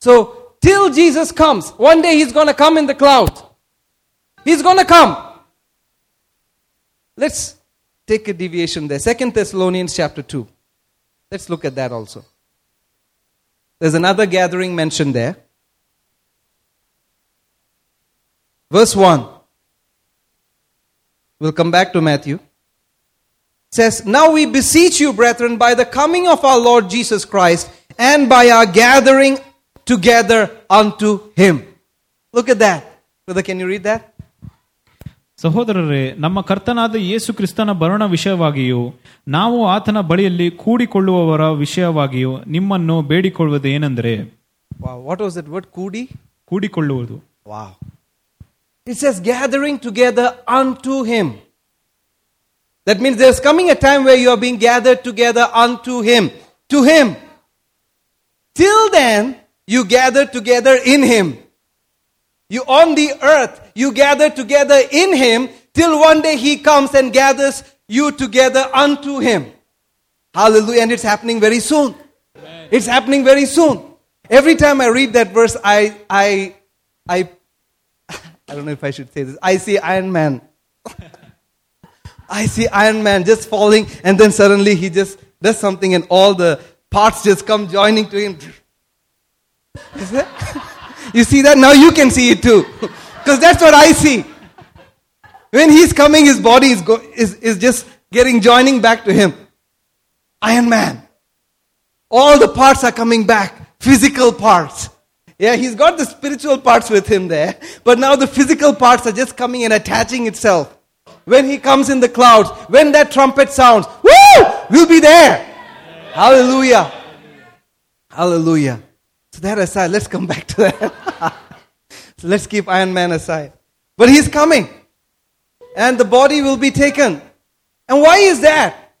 So, till Jesus comes, one day he's going to come in the cloud. He's going to come. Let's take a deviation there. Second Thessalonians chapter 2. Let's look at that also. There's another gathering mentioned there. Verse 1. We'll come back to Matthew. It says, Now we beseech you, brethren, by the coming of our Lord Jesus Christ and by our gathering together unto him. Look at that. Brother, can you read that? ಸಹೋದರರೇ ನಮ್ಮ ಕರ್ತನಾದ ಯೇಸು ಕ್ರಿಸ್ತನ ಬರೋಣ ವಿಷಯವಾಗಿಯೂ ನಾವು ಆತನ ಬಳಿಯಲ್ಲಿ ಕೂಡಿಕೊಳ್ಳುವವರ ವಿಷಯವಾಗಿಯೂ ನಿಮ್ಮನ್ನು ಬೇಡಿಕೊಳ್ಳುವುದು ಏನೆಂದರೆ ವಾಟ್ ವಾಸ್ ದಟ್ ವರ್ಡ್ ಕೂಡಿ? ಕೂಡಿಕೊಳ್ಳುವುದು. Wow it's as gathering together on to him that means there is coming a time where you are being gather together on to him to him till then you gather together in him You on the earth, you gather together in him till one day he comes and gathers you together unto him. Hallelujah. And it's happening very soon. It's happening very soon. Every time I read that verse, I, I, I, I don't know if I should say this. I see Iron Man. I see Iron Man just falling, and then suddenly he just does something, and all the parts just come joining to him. You see that? Now you can see it too. Because that's what I see. When he's coming, his body is, go, is, is just getting joining back to him. Iron Man. All the parts are coming back. Physical parts. Yeah, he's got the spiritual parts with him there. But now the physical parts are just coming and attaching itself. When he comes in the clouds, when that trumpet sounds, woo! We'll be there. Hallelujah. Hallelujah. So that aside, let's come back to that. so let's keep Iron Man aside. But he's coming. And the body will be taken. And why is that?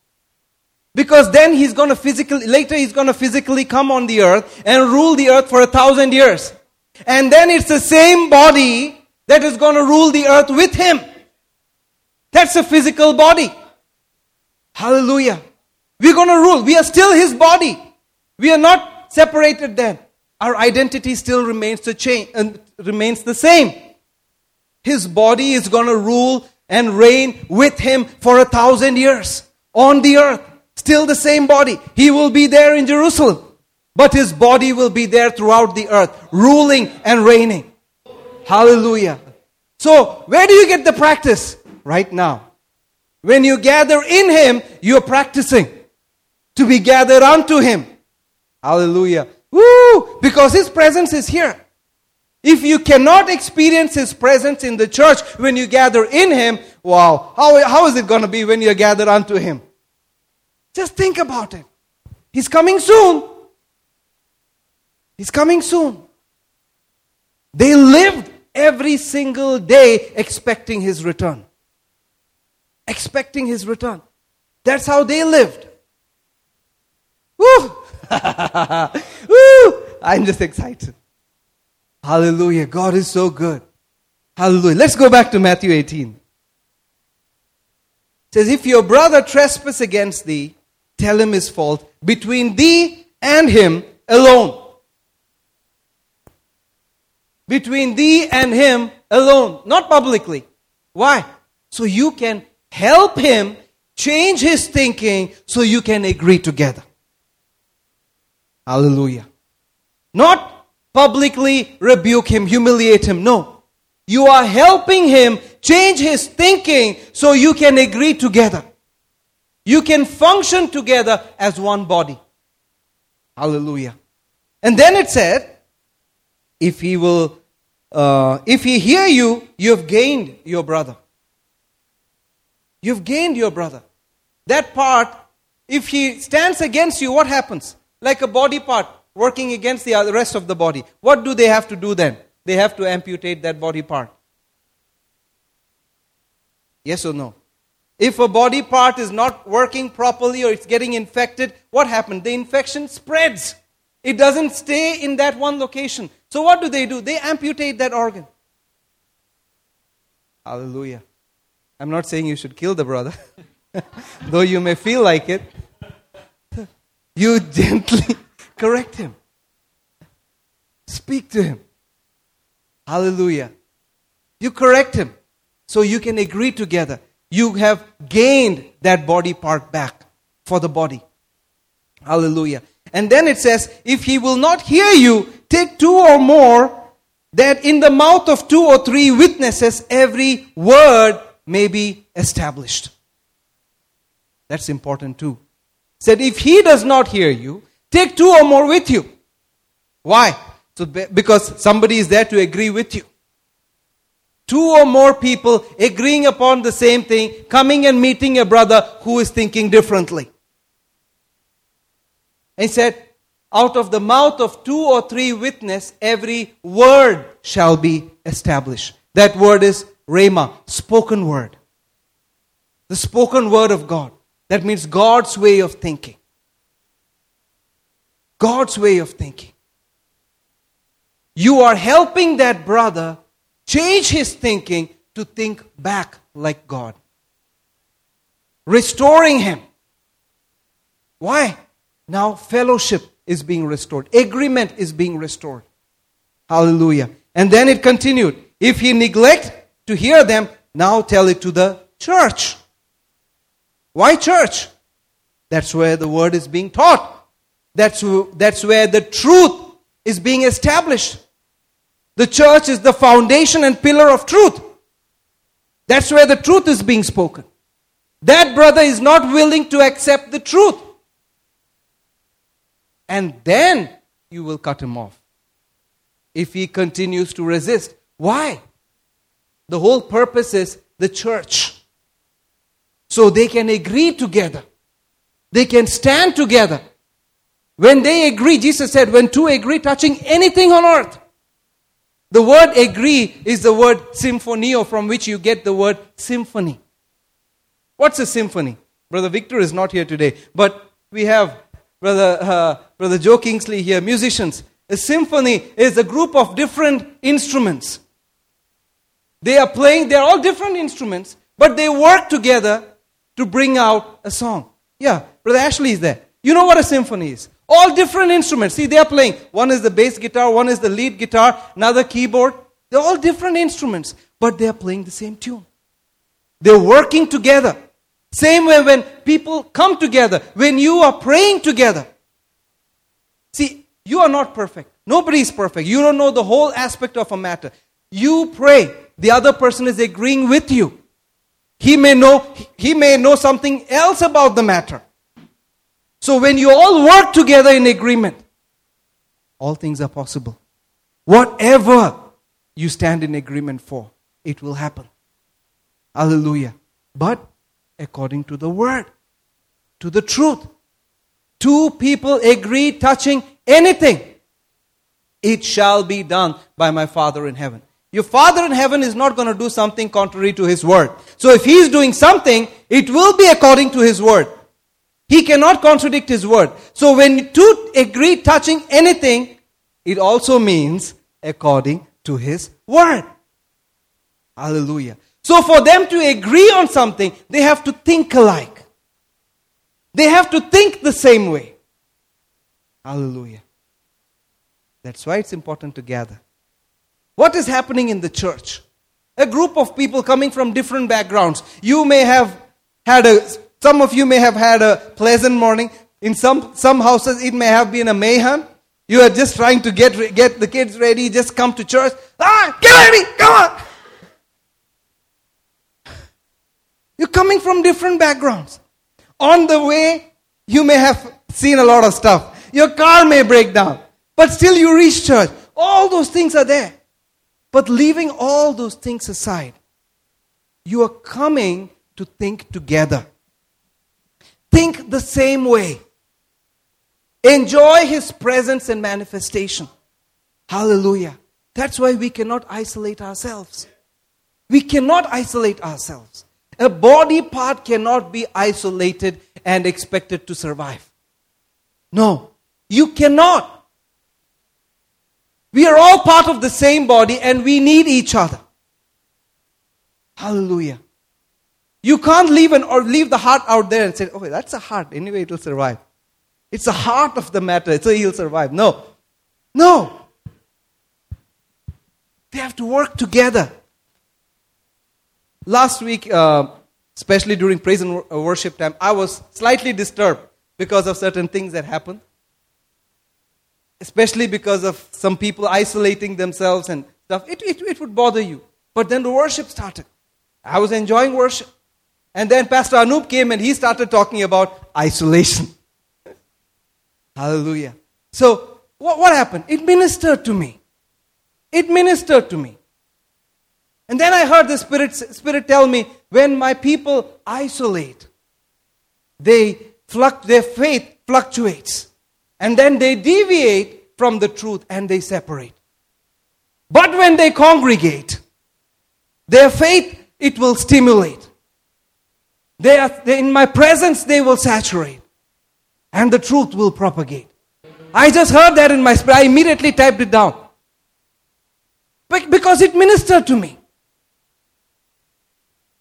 Because then he's going to physically, later he's going to physically come on the earth and rule the earth for a thousand years. And then it's the same body that is going to rule the earth with him. That's a physical body. Hallelujah. We're going to rule. We are still his body. We are not separated then. Our identity still remains the and uh, remains the same. His body is going to rule and reign with him for a thousand years on the earth. Still the same body. He will be there in Jerusalem. But his body will be there throughout the earth, ruling and reigning. Hallelujah. So, where do you get the practice? Right now. When you gather in him, you're practicing to be gathered unto him. Hallelujah. Woo! Because his presence is here. If you cannot experience his presence in the church when you gather in him, wow, how, how is it going to be when you're gathered unto him? Just think about it. He's coming soon. He's coming soon. They lived every single day expecting his return. Expecting his return. That's how they lived. Woo! Woo! I'm just excited. Hallelujah. God is so good. Hallelujah. Let's go back to Matthew 18. says, If your brother trespass against thee, tell him his fault between thee and him alone. Between thee and him alone, not publicly. Why? So you can help him change his thinking so you can agree together. Hallelujah. Not publicly rebuke him, humiliate him. No. You are helping him change his thinking so you can agree together. You can function together as one body. Hallelujah. And then it said, if he will, uh, if he hear you, you have gained your brother. You've gained your brother. That part, if he stands against you, what happens? Like a body part working against the rest of the body. What do they have to do then? They have to amputate that body part. Yes or no? If a body part is not working properly or it's getting infected, what happens? The infection spreads. It doesn't stay in that one location. So what do they do? They amputate that organ. Hallelujah. I'm not saying you should kill the brother, though you may feel like it. You gently correct him. Speak to him. Hallelujah. You correct him so you can agree together. You have gained that body part back for the body. Hallelujah. And then it says, if he will not hear you, take two or more, that in the mouth of two or three witnesses every word may be established. That's important too. Said, if he does not hear you, take two or more with you. Why? So, be- because somebody is there to agree with you. Two or more people agreeing upon the same thing, coming and meeting a brother who is thinking differently. And he said, out of the mouth of two or three witness, every word shall be established. That word is rhema, spoken word. The spoken word of God. That means God's way of thinking. God's way of thinking. You are helping that brother change his thinking to think back like God. Restoring him. Why? Now fellowship is being restored, agreement is being restored. Hallelujah. And then it continued. If he neglect to hear them, now tell it to the church. Why church? That's where the word is being taught. That's, that's where the truth is being established. The church is the foundation and pillar of truth. That's where the truth is being spoken. That brother is not willing to accept the truth. And then you will cut him off. If he continues to resist. Why? The whole purpose is the church. So they can agree together. They can stand together. When they agree, Jesus said, when two agree touching anything on earth. The word agree is the word symphonio from which you get the word symphony. What's a symphony? Brother Victor is not here today, but we have Brother, uh, Brother Joe Kingsley here, musicians. A symphony is a group of different instruments. They are playing, they're all different instruments, but they work together to bring out a song. Yeah, Brother Ashley is there. You know what a symphony is? All different instruments. See, they are playing. One is the bass guitar, one is the lead guitar, another keyboard. They're all different instruments, but they are playing the same tune. They're working together. Same way when people come together, when you are praying together. See, you are not perfect. Nobody is perfect. You don't know the whole aspect of a matter. You pray. The other person is agreeing with you. He may know, he may know something else about the matter. So when you all work together in agreement, all things are possible. Whatever you stand in agreement for, it will happen. Hallelujah. But according to the word, to the truth. Two people agree touching anything. It shall be done by my Father in heaven. Your Father in heaven is not going to do something contrary to His word. So if He is doing something, it will be according to His word. He cannot contradict His word. So when two agree touching anything, it also means according to His word. Hallelujah. So for them to agree on something, they have to think alike. They have to think the same way. Hallelujah. That's why it's important to gather. What is happening in the church? A group of people coming from different backgrounds. You may have had a, some of you may have had a pleasant morning. In some, some houses, it may have been a mayhem. You are just trying to get, get the kids ready, just come to church. Ah, get ready, come on. You're coming from different backgrounds. On the way, you may have seen a lot of stuff. Your car may break down, but still you reach church. All those things are there. But leaving all those things aside, you are coming to think together. Think the same way. Enjoy His presence and manifestation. Hallelujah. That's why we cannot isolate ourselves. We cannot isolate ourselves. A body part cannot be isolated and expected to survive. No, you cannot. We are all part of the same body and we need each other. Hallelujah. You can't leave an, or leave the heart out there and say, oh, that's a heart. Anyway, it'll survive. It's the heart of the matter, so he'll survive. No. No. They have to work together. Last week, uh, especially during praise and worship time, I was slightly disturbed because of certain things that happened. Especially because of some people isolating themselves and stuff. It, it, it would bother you. But then the worship started. I was enjoying worship. And then Pastor Anup came and he started talking about isolation. Hallelujah. So, what, what happened? It ministered to me. It ministered to me. And then I heard the Spirit, Spirit tell me when my people isolate, they fluct, their faith fluctuates. And then they deviate from the truth and they separate. But when they congregate, their faith, it will stimulate. They are, they, in my presence, they will saturate. And the truth will propagate. I just heard that in my spirit. I immediately typed it down. Because it ministered to me.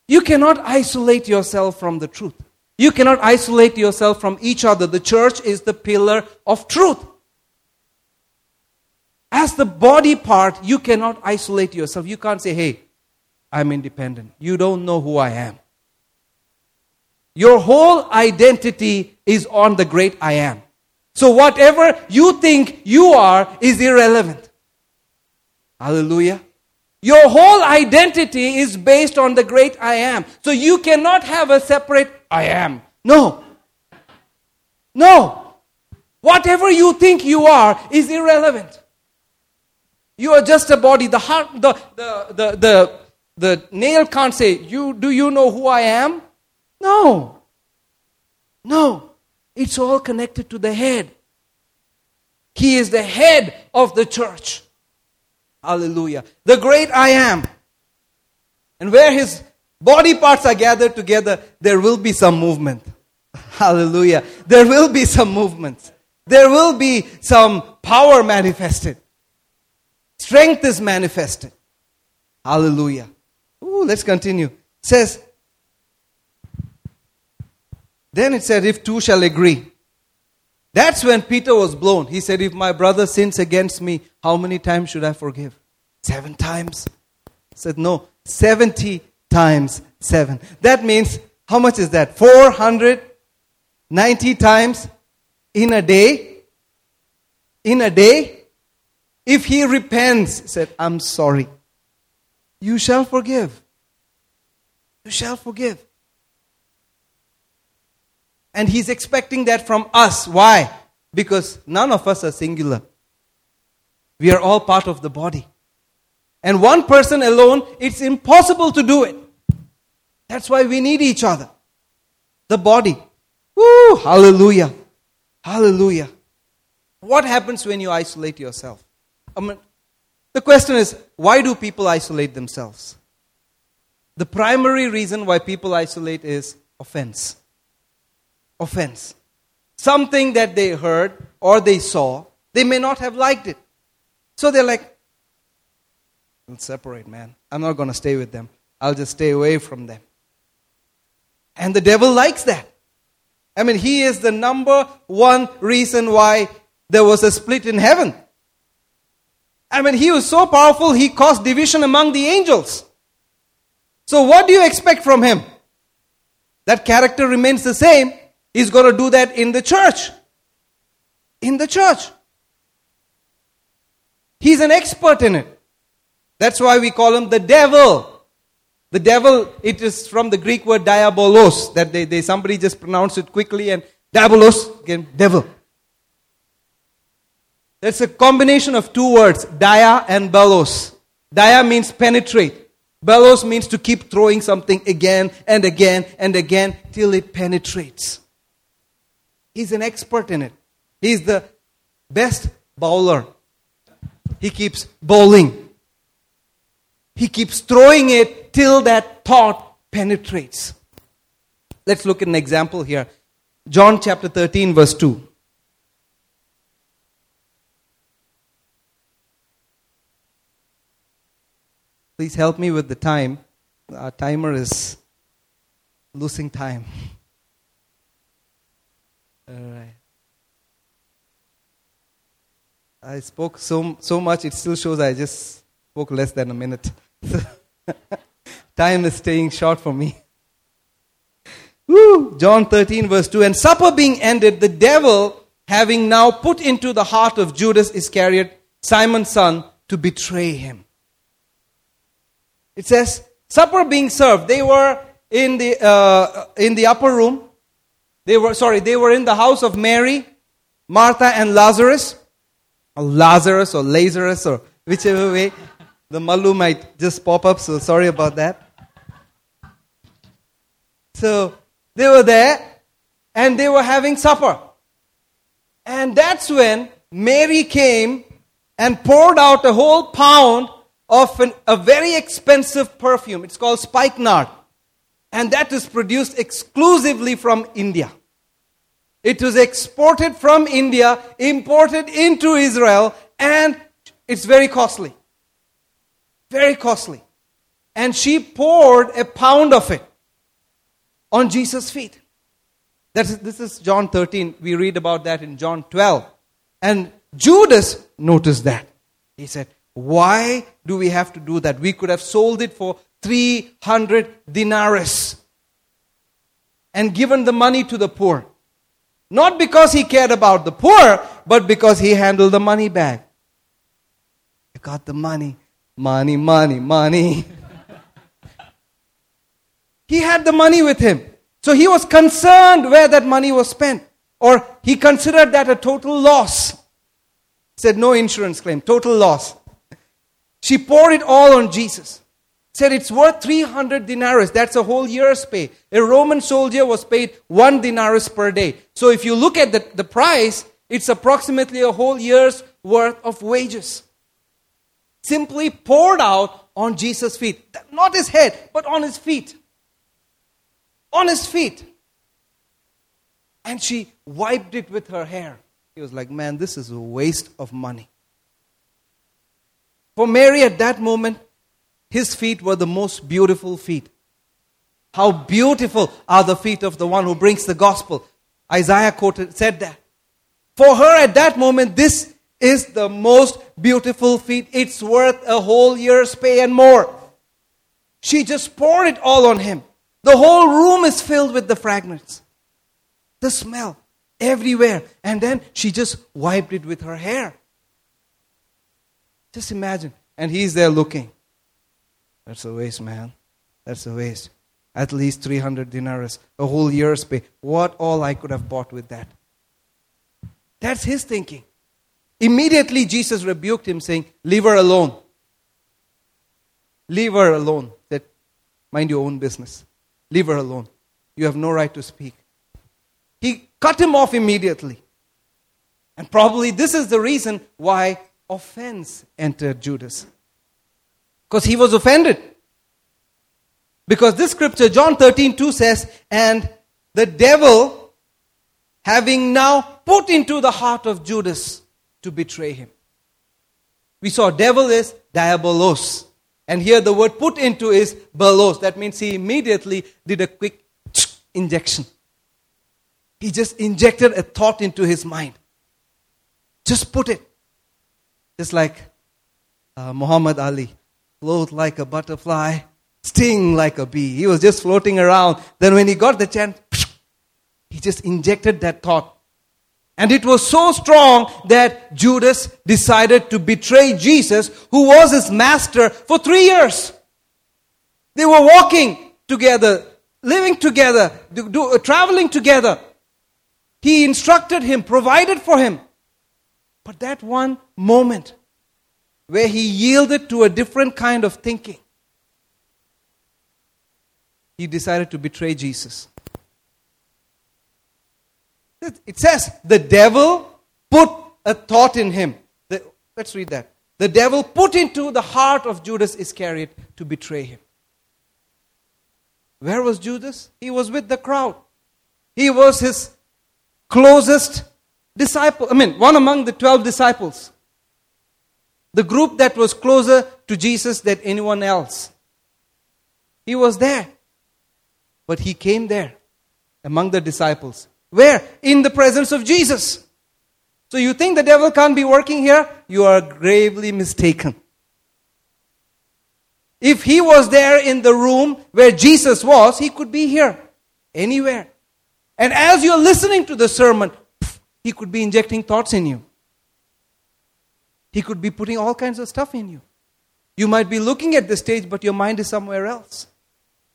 You cannot isolate yourself from the truth. You cannot isolate yourself from each other. The church is the pillar of truth. As the body part, you cannot isolate yourself. You can't say, hey, I'm independent. You don't know who I am. Your whole identity is on the great I am. So whatever you think you are is irrelevant. Hallelujah. Your whole identity is based on the great I am. So you cannot have a separate I am. No. No. Whatever you think you are is irrelevant. You are just a body. The heart, the, the, the, the, the nail can't say, you, do you know who I am? No. No. It's all connected to the head. He is the head of the church. Hallelujah. The great I am. And where his body parts are gathered together, there will be some movement. Hallelujah. There will be some movements. There will be some power manifested. Strength is manifested. Hallelujah. Ooh, let's continue. It says, then it said, if two shall agree. That's when Peter was blown. He said, If my brother sins against me, how many times should I forgive? Seven times. He said, No, 70 times seven. That means, how much is that? 490 times in a day? In a day? If he repents, said, I'm sorry, you shall forgive. You shall forgive. And he's expecting that from us. Why? Because none of us are singular. We are all part of the body. And one person alone, it's impossible to do it. That's why we need each other. The body. Woo! Hallelujah. Hallelujah. What happens when you isolate yourself? I mean, the question is why do people isolate themselves? The primary reason why people isolate is offense offense. Something that they heard or they saw, they may not have liked it. So they're like, let's separate, man. I'm not going to stay with them. I'll just stay away from them. And the devil likes that. I mean, he is the number one reason why there was a split in heaven. I mean, he was so powerful, he caused division among the angels. So, what do you expect from him? That character remains the same. He's going to do that in the church. In the church. He's an expert in it. That's why we call him the devil. The devil, it is from the Greek word diabolos, that they, they somebody just pronounced it quickly and diabolos, again, devil. That's a combination of two words, dia and balos. Dia means penetrate. Balos means to keep throwing something again and again and again till it penetrates. He's an expert in it. He's the best bowler. He keeps bowling. He keeps throwing it till that thought penetrates. Let's look at an example here. John chapter 13, verse 2. Please help me with the time. Our timer is losing time. All right. I spoke so, so much, it still shows I just spoke less than a minute. time is staying short for me. Woo! John 13, verse 2. And supper being ended, the devil, having now put into the heart of Judas Iscariot, Simon's son, to betray him. It says, supper being served. They were in the, uh, in the upper room. They were, sorry, they were in the house of Mary, Martha, and Lazarus. Or Lazarus or Lazarus or whichever way. The Malu might just pop up, so sorry about that. So they were there and they were having supper. And that's when Mary came and poured out a whole pound of an, a very expensive perfume. It's called spikenard. And that is produced exclusively from India. It was exported from India, imported into Israel, and it's very costly. Very costly. And she poured a pound of it on Jesus' feet. That is, this is John 13. We read about that in John 12. And Judas noticed that. He said, Why do we have to do that? We could have sold it for 300 denarius and given the money to the poor. Not because he cared about the poor, but because he handled the money bag. I got the money. Money, money, money. he had the money with him. So he was concerned where that money was spent. Or he considered that a total loss. Said no insurance claim, total loss. She poured it all on Jesus. Said it's worth 300 denarius. That's a whole year's pay. A Roman soldier was paid one denarius per day. So if you look at the, the price, it's approximately a whole year's worth of wages. Simply poured out on Jesus' feet. Not his head, but on his feet. On his feet. And she wiped it with her hair. He was like, Man, this is a waste of money. For Mary at that moment, his feet were the most beautiful feet. How beautiful are the feet of the one who brings the gospel. Isaiah quoted, said that. For her at that moment, this is the most beautiful feet. It's worth a whole year's pay and more. She just poured it all on him. The whole room is filled with the fragrance, the smell everywhere. And then she just wiped it with her hair. Just imagine. And he's there looking. That's a waste, man. That's a waste. At least 300 dinars, a whole year's pay. What all I could have bought with that. That's his thinking. Immediately, Jesus rebuked him, saying, Leave her alone. Leave her alone. That mind your own business. Leave her alone. You have no right to speak. He cut him off immediately. And probably this is the reason why offense entered Judas. Because he was offended. Because this scripture, John 13 2 says, And the devil, having now put into the heart of Judas to betray him. We saw devil is diabolos, And here the word put into is balos. That means he immediately did a quick injection. He just injected a thought into his mind. Just put it. Just like uh, Muhammad Ali, float like a butterfly, sting like a bee. He was just floating around. Then when he got the chance, he just injected that thought. And it was so strong that Judas decided to betray Jesus, who was his master for three years. They were walking together, living together, do, do, uh, traveling together. He instructed him, provided for him. But that one moment where he yielded to a different kind of thinking, he decided to betray Jesus. It says, the devil put a thought in him. The, let's read that. The devil put into the heart of Judas Iscariot to betray him. Where was Judas? He was with the crowd. He was his closest disciple. I mean, one among the 12 disciples. The group that was closer to Jesus than anyone else. He was there. But he came there among the disciples. Where? In the presence of Jesus. So you think the devil can't be working here? You are gravely mistaken. If he was there in the room where Jesus was, he could be here. Anywhere. And as you're listening to the sermon, he could be injecting thoughts in you. He could be putting all kinds of stuff in you. You might be looking at the stage, but your mind is somewhere else.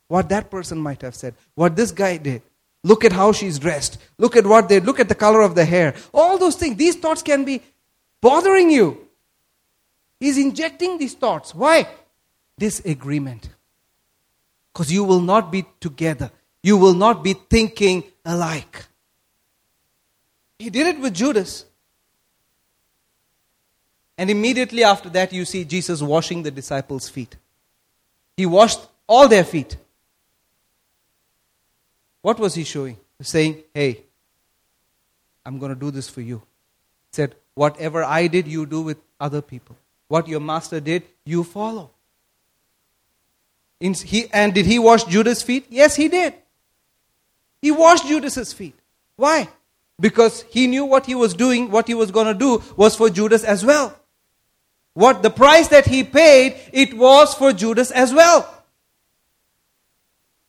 What that person might have said, what this guy did. Look at how she's dressed. Look at what they look at the color of the hair. All those things, these thoughts can be bothering you. He's injecting these thoughts. Why? Disagreement. Because you will not be together. You will not be thinking alike. He did it with Judas. And immediately after that, you see Jesus washing the disciples' feet. He washed all their feet. What was he showing? Saying, Hey, I'm going to do this for you. He said, Whatever I did, you do with other people. What your master did, you follow. He, and did he wash Judas' feet? Yes, he did. He washed Judas's feet. Why? Because he knew what he was doing, what he was going to do was for Judas as well. What the price that he paid, it was for Judas as well.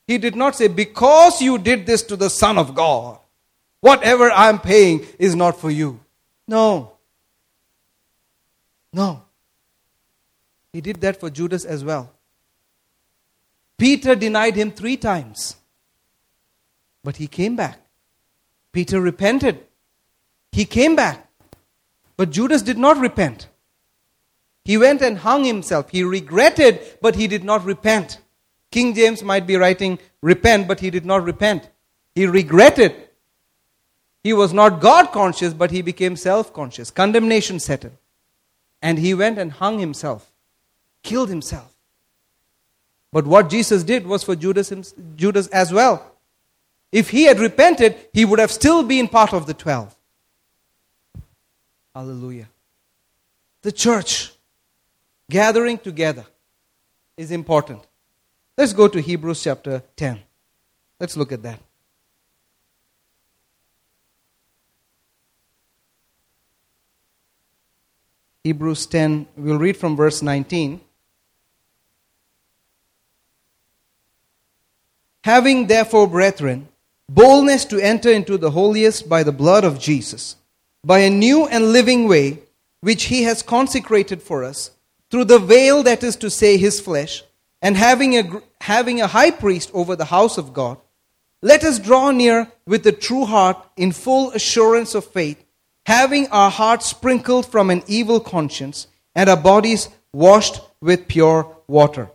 He did not say, Because you did this to the Son of God, whatever I'm paying is not for you. No. No. He did that for Judas as well. Peter denied him three times, but he came back. Peter repented. He came back. But Judas did not repent. He went and hung himself. He regretted, but he did not repent. King James might be writing repent, but he did not repent. He regretted. He was not God conscious, but he became self conscious. Condemnation set in. And he went and hung himself, killed himself. But what Jesus did was for Judas, Judas as well. If he had repented, he would have still been part of the twelve. Hallelujah. The church gathering together is important. Let's go to Hebrews chapter 10. Let's look at that. Hebrews 10, we'll read from verse 19. Having therefore, brethren, boldness to enter into the holiest by the blood of Jesus, by a new and living way, which he has consecrated for us, through the veil that is to say his flesh and having a, having a high priest over the house of God, let us draw near with a true heart in full assurance of faith, having our hearts sprinkled from an evil conscience and our bodies washed with pure water.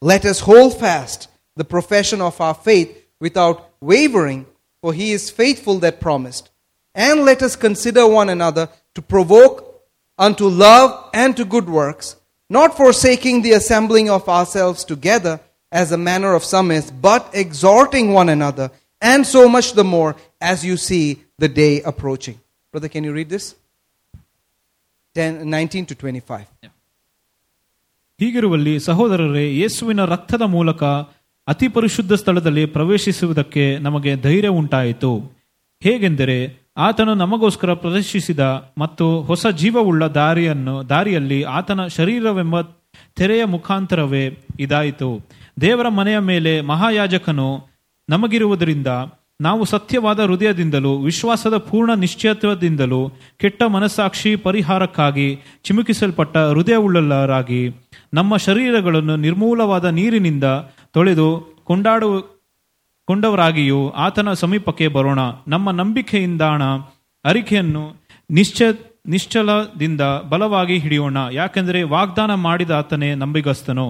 Let us hold fast the profession of our faith without wavering, for he is faithful that promised. And let us consider one another to provoke unto love and to good works not forsaking the assembling of ourselves together as a manner of some is, but exhorting one another, and so much the more as you see the day approaching. Brother, can you read this? 10, 19 to 25. Yeah. ಹೀಗಿರುವಲ್ಲಿ ಸಹೋದರರೇ ಯೇಸುವಿನ ರಕ್ತದ ಮೂಲಕ ಅತಿ ಪರಿಶುದ್ಧ ಸ್ಥಳದಲ್ಲಿ ಪ್ರವೇಶಿಸುವುದಕ್ಕೆ ನಮಗೆ ಧೈರ್ಯ ಉಂಟಾಯಿತು ಹೇಗೆಂದರೆ ಆತನು ನಮಗೋಸ್ಕರ ಪ್ರದರ್ಶಿಸಿದ ಮತ್ತು ಹೊಸ ಜೀವವುಳ್ಳ ದಾರಿಯನ್ನು, ದಾರಿಯಲ್ಲಿ ಆತನ ಶರೀರವೆಂಬ ತೆರೆಯ ಮುಖಾಂತರವೇ ಇದಾಯಿತು. ದೇವರ ಮನೆಯ ಮೇಲೆ ಮಹಾಯಾಜಕನು ನಮಗಿರುವುದರಿಂದ, ನಾವು ಸತ್ಯವಾದ ಹೃದಯದಿಂದಲೂ, ವಿಶ್ವಾಸದ ಪೂರ್ಣ ನಿಶ್ಚಯತ್ವದಿಂದಲೂ, ಕೆಟ್ಟ ಮನಸ್ಸಾಕ್ಷಿ ಪರಿಹಾರಕ್ಕಾಗಿ ಚಿಮುಕಿಸಲ್ಪಟ್ಟ ಹೃದಯವುಳ್ಳರಾಗಿ ನಮ್ಮ ಶರೀರಗಳನ್ನು ನಿರ್ಮೂಲವಾದ ನೀರಿನಿಂದ ತೊಳೆದು ಕೊಂಡಾಡು ಕೊಂಡವರಾಗಿಯೂ ಆತನ ಸಮೀಪಕ್ಕೆ ಬರೋಣ. ನಮ್ಮ ನಂಬಿಕೆಯಿಂದಾಣ ಅರಿಕೆಯನ್ನು ನಿಶ್ಚ, ನಿಶ್ಚಲದಿಂದ ಬಲವಾಗಿ ಹಿಡಿಯೋಣ. ಯಾಕೆಂದರೆ ವಾಗ್ದಾನ ಮಾಡಿದ ಆತನೇ ನಂಬಿಗಸ್ತನು.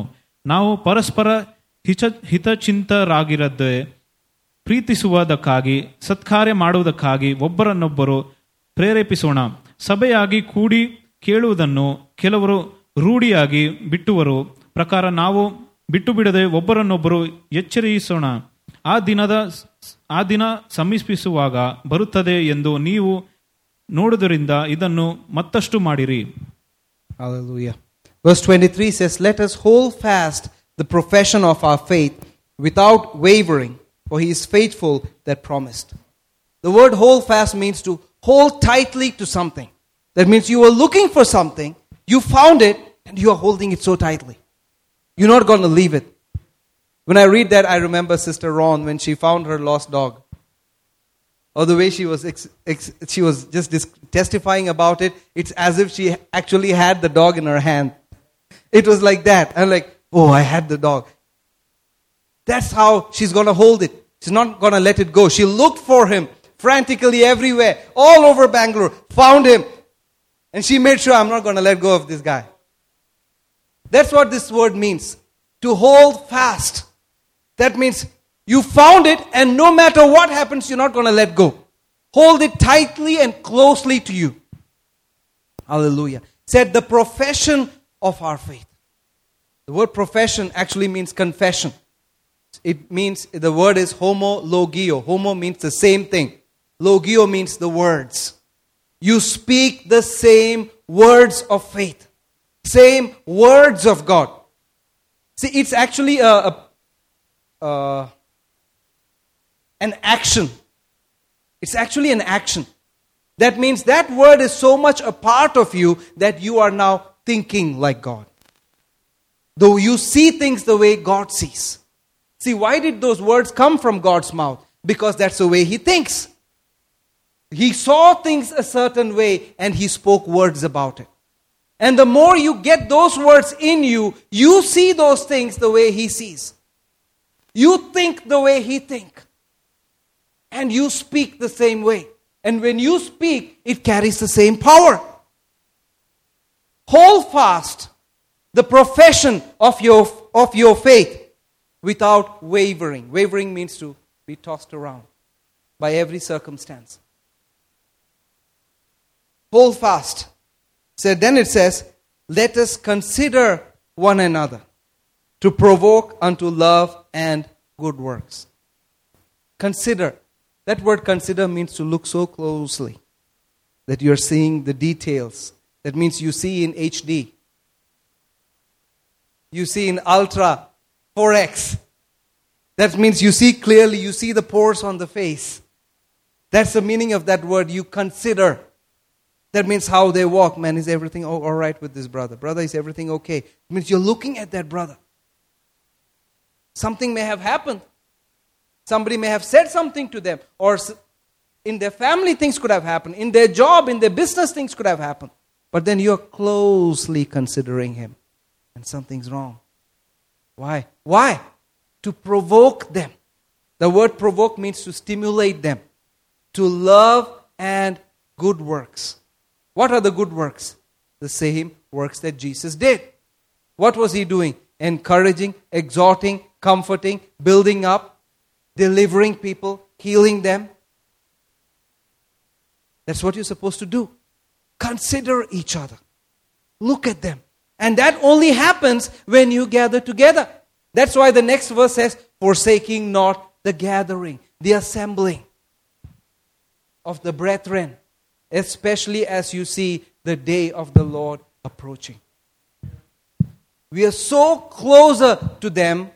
ನಾವು ಪರಸ್ಪರ ಹಿತ ಹಿತಚಿಂತರಾಗಿರದೆ ಪ್ರೀತಿಸುವುದಕ್ಕಾಗಿ, ಸತ್ಕಾರ್ಯ ಮಾಡುವುದಕ್ಕಾಗಿ ಒಬ್ಬರನ್ನೊಬ್ಬರು ಪ್ರೇರೇಪಿಸೋಣ. ಸಭೆಯಾಗಿ ಕೂಡಿ ಕೇಳುವುದನ್ನು ಕೆಲವರು ರೂಢಿಯಾಗಿ ಬಿಟ್ಟುವರು. ಪ್ರಕಾರ ನಾವು ಬಿಟ್ಟು ಬಿಡದೆ ಒಬ್ಬರನ್ನೊಬ್ಬರು ಎಚ್ಚರಿಸೋಣ. ಆ ದಿನದ ಆ ದಿನ ಸಮೀಪಿಸುವಾಗ ಬರುತ್ತದೆ ಎಂದು ನೀವು ನೋಡುವುದರಿಂದ ಇದನ್ನು ಮತ್ತಷ್ಟು ಮಾಡಿರಿ Hallelujah. Verse 23 says, Let us hold fast the profession of our faith without wavering, for he is faithful that promised. The word hold fast means to hold tightly to something. That means you were looking for something, you found it, and you are holding it so tightly. You're not going to leave it. When I read that, I remember Sister Ron when she found her lost dog. Or the way she was, ex- ex- she was just dis- testifying about it, it's as if she actually had the dog in her hand. It was like that. I'm like, oh, I had the dog. That's how she's going to hold it. She's not going to let it go. She looked for him frantically everywhere, all over Bangalore, found him. And she made sure I'm not going to let go of this guy. That's what this word means to hold fast. That means you found it, and no matter what happens, you're not going to let go. Hold it tightly and closely to you. Hallelujah. Said the profession of our faith. The word profession actually means confession. It means the word is homo logio. Homo means the same thing. Logio means the words. You speak the same words of faith, same words of God. See, it's actually a, a, a an action. It's actually an action. That means that word is so much a part of you that you are now thinking like God. Though you see things the way God sees. See, why did those words come from God's mouth? Because that's the way He thinks. He saw things a certain way and He spoke words about it. And the more you get those words in you, you see those things the way He sees. You think the way He thinks. And you speak the same way. And when you speak, it carries the same power. Hold fast the profession of your, of your faith without wavering. Wavering means to be tossed around by every circumstance. Hold fast. So then it says, Let us consider one another to provoke unto love and good works. Consider. That word consider means to look so closely that you're seeing the details. That means you see in HD. You see in ultra 4x. That means you see clearly, you see the pores on the face. That's the meaning of that word. You consider. That means how they walk. Man, is everything all right with this brother? Brother, is everything okay? It means you're looking at that brother. Something may have happened. Somebody may have said something to them, or in their family, things could have happened. In their job, in their business, things could have happened. But then you're closely considering him, and something's wrong. Why? Why? To provoke them. The word provoke means to stimulate them to love and good works. What are the good works? The same works that Jesus did. What was he doing? Encouraging, exhorting, comforting, building up, delivering people, healing them. That's what you're supposed to do. Consider each other. Look at them. And that only happens when you gather together. That's why the next verse says, forsaking not the gathering, the assembling of the brethren, especially as you see the day of the Lord approaching. we are so closer to them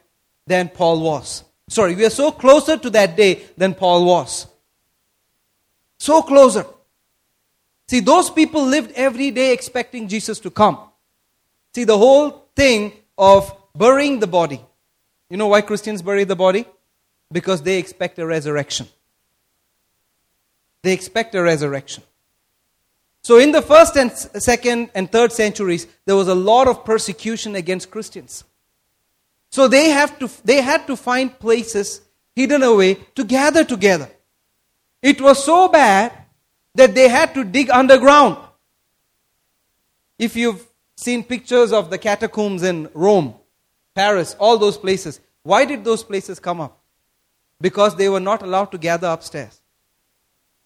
than Paul was. Sorry, we are so closer to that day than Paul was. So closer. See, those people lived every day expecting Jesus to come. See, the whole thing of burying the body. You know why Christians bury the body? Because they expect a resurrection. They expect a resurrection. So, in the first and second and third centuries, there was a lot of persecution against Christians. So, they, have to, they had to find places hidden away to gather together. It was so bad that they had to dig underground. If you've seen pictures of the catacombs in Rome, Paris, all those places, why did those places come up? Because they were not allowed to gather upstairs.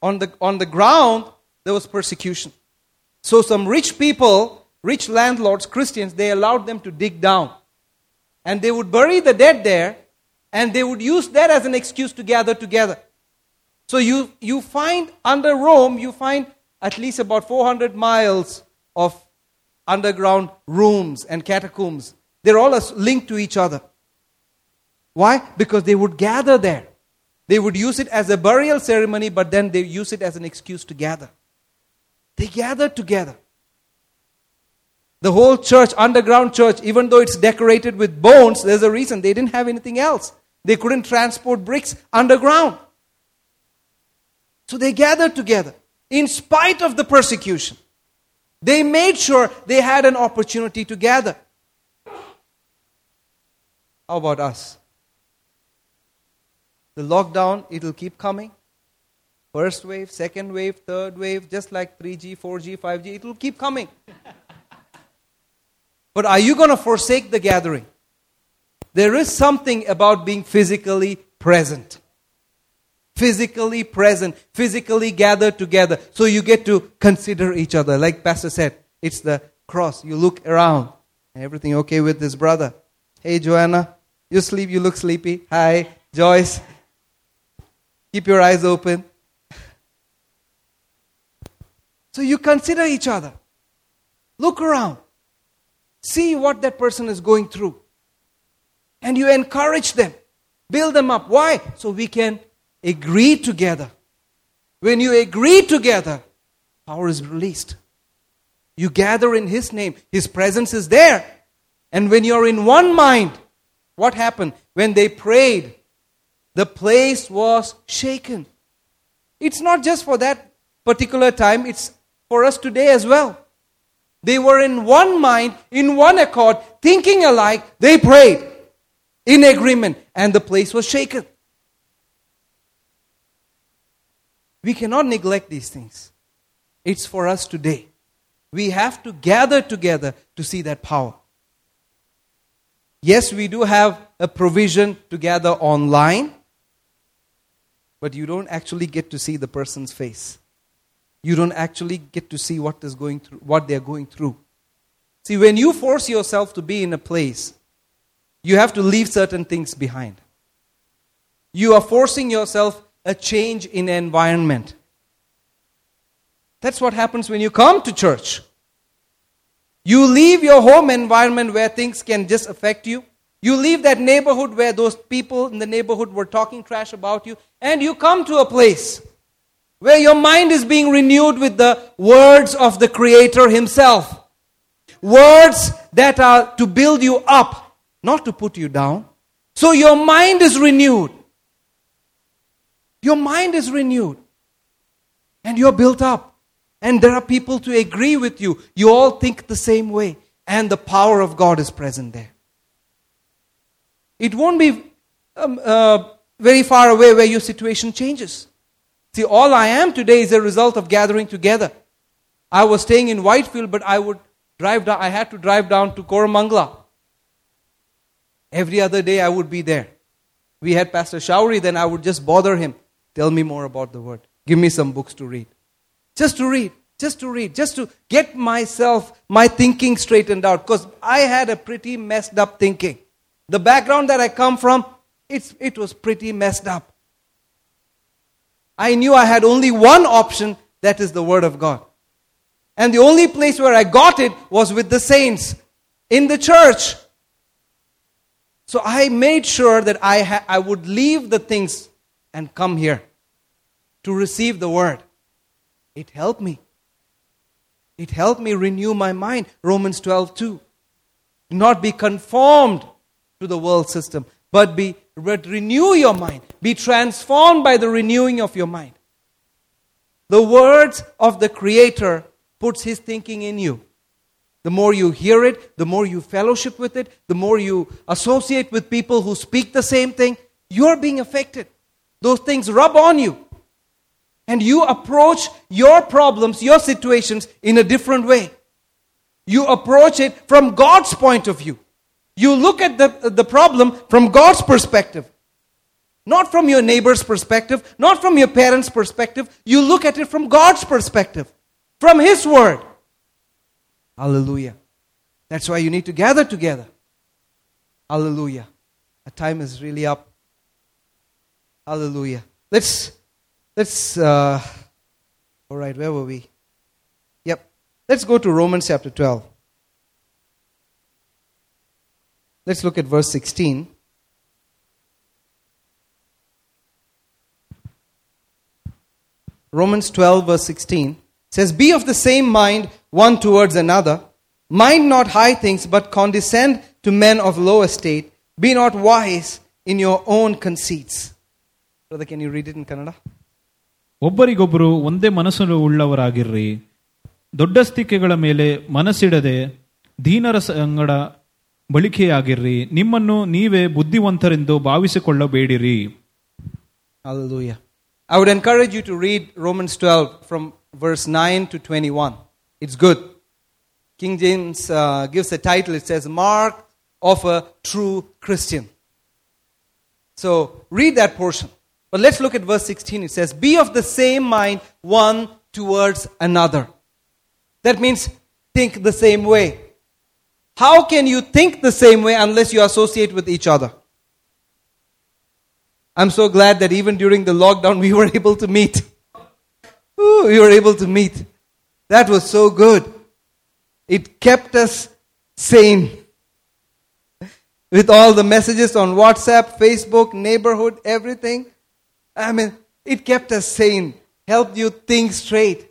On the, on the ground, there was persecution. So some rich people, rich landlords, Christians, they allowed them to dig down. And they would bury the dead there, and they would use that as an excuse to gather together. So you, you find under Rome, you find at least about 400 miles of underground rooms and catacombs. They're all linked to each other. Why? Because they would gather there. They would use it as a burial ceremony, but then they use it as an excuse to gather. They gathered together. The whole church, underground church, even though it's decorated with bones, there's a reason they didn't have anything else. They couldn't transport bricks underground. So they gathered together in spite of the persecution. They made sure they had an opportunity to gather. How about us? The lockdown, it'll keep coming. First wave, second wave, third wave, just like 3G, 4G, 5G, it will keep coming. But are you going to forsake the gathering? There is something about being physically present. Physically present, physically gathered together. So you get to consider each other. Like Pastor said, it's the cross. You look around. Everything okay with this brother? Hey, Joanna, you sleep, you look sleepy. Hi, Joyce. Keep your eyes open. So you consider each other. Look around. See what that person is going through. And you encourage them. Build them up. Why? So we can agree together. When you agree together, power is released. You gather in His name, His presence is there. And when you're in one mind, what happened? When they prayed, the place was shaken. It's not just for that particular time, it's for us today as well. They were in one mind, in one accord, thinking alike. They prayed in agreement, and the place was shaken. We cannot neglect these things. It's for us today. We have to gather together to see that power. Yes, we do have a provision to gather online, but you don't actually get to see the person's face you don't actually get to see what is going through what they're going through. See when you force yourself to be in a place you have to leave certain things behind. You are forcing yourself a change in environment. That's what happens when you come to church. You leave your home environment where things can just affect you. You leave that neighborhood where those people in the neighborhood were talking trash about you and you come to a place where your mind is being renewed with the words of the Creator Himself. Words that are to build you up, not to put you down. So your mind is renewed. Your mind is renewed. And you're built up. And there are people to agree with you. You all think the same way. And the power of God is present there. It won't be um, uh, very far away where your situation changes. See, all I am today is a result of gathering together. I was staying in Whitefield, but I would drive down, I had to drive down to Koramangala. Every other day I would be there. We had Pastor Showry, then I would just bother him. Tell me more about the word. Give me some books to read. Just to read. Just to read. Just to get myself, my thinking straightened out. Because I had a pretty messed up thinking. The background that I come from, it's, it was pretty messed up. I knew I had only one option that is the Word of God. And the only place where I got it was with the saints. in the church. So I made sure that I, ha- I would leave the things and come here to receive the word. It helped me. It helped me renew my mind. Romans 12 2. Not be conformed to the world system, but be but renew your mind. Be transformed by the renewing of your mind. The words of the Creator puts His thinking in you. The more you hear it, the more you fellowship with it, the more you associate with people who speak the same thing, you're being affected. Those things rub on you. And you approach your problems, your situations in a different way. You approach it from God's point of view. You look at the, the problem from God's perspective. Not from your neighbor's perspective, not from your parents' perspective. You look at it from God's perspective, from His Word. Hallelujah. That's why you need to gather together. Hallelujah. The time is really up. Hallelujah. Let's, let's, uh, all right, where were we? Yep. Let's go to Romans chapter 12. Let's look at verse 16. Romans 12, verse 16 says, Be of the same mind one towards another. Mind not high things, but condescend to men of low estate. Be not wise in your own conceits. Brother, can you read it in Kannada? ಒಬ್ಬರಿಗೊಬ್ಬರು ಒಂದೇ ಮನಸ್ಸು ಉಳ್ಳವರಾಗಿರ್ರಿ ದೊಡ್ಡಸ್ತಿಕೆಗಳ ಮೇಲೆ ಮನಸ್ಸಿಡದೆ ದೀನರ ಸಂಗಡ ಬಳಿಕೆಯಾಗಿರ್ರಿ ನಿಮ್ಮನ್ನು ನೀವೇ ಬುದ್ಧಿವಂತರೆಂದು ಭಾವಿಸಿಕೊಳ್ಳಬೇಡಿರಿ Hallelujah. I would encourage you to read Romans 12 from verse 9 to 21. It's good. King James uh, gives a title, it says, Mark of a True Christian. So read that portion. But let's look at verse 16. It says, Be of the same mind one towards another. That means think the same way. How can you think the same way unless you associate with each other? I'm so glad that even during the lockdown we were able to meet. Ooh, we were able to meet. That was so good. It kept us sane. With all the messages on WhatsApp, Facebook, neighborhood, everything. I mean, it kept us sane, helped you think straight.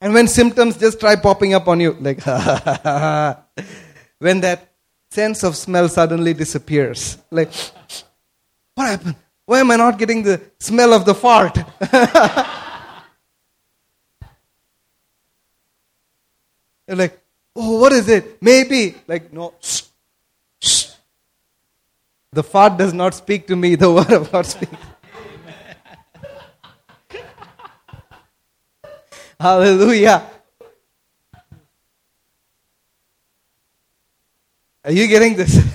And when symptoms just try popping up on you, like, when that sense of smell suddenly disappears, like, what happened? Why am I not getting the smell of the fart? You're like, oh, what is it? Maybe. Like, no. Shh. The fart does not speak to me, the word of God speaks. Hallelujah. Are you getting this?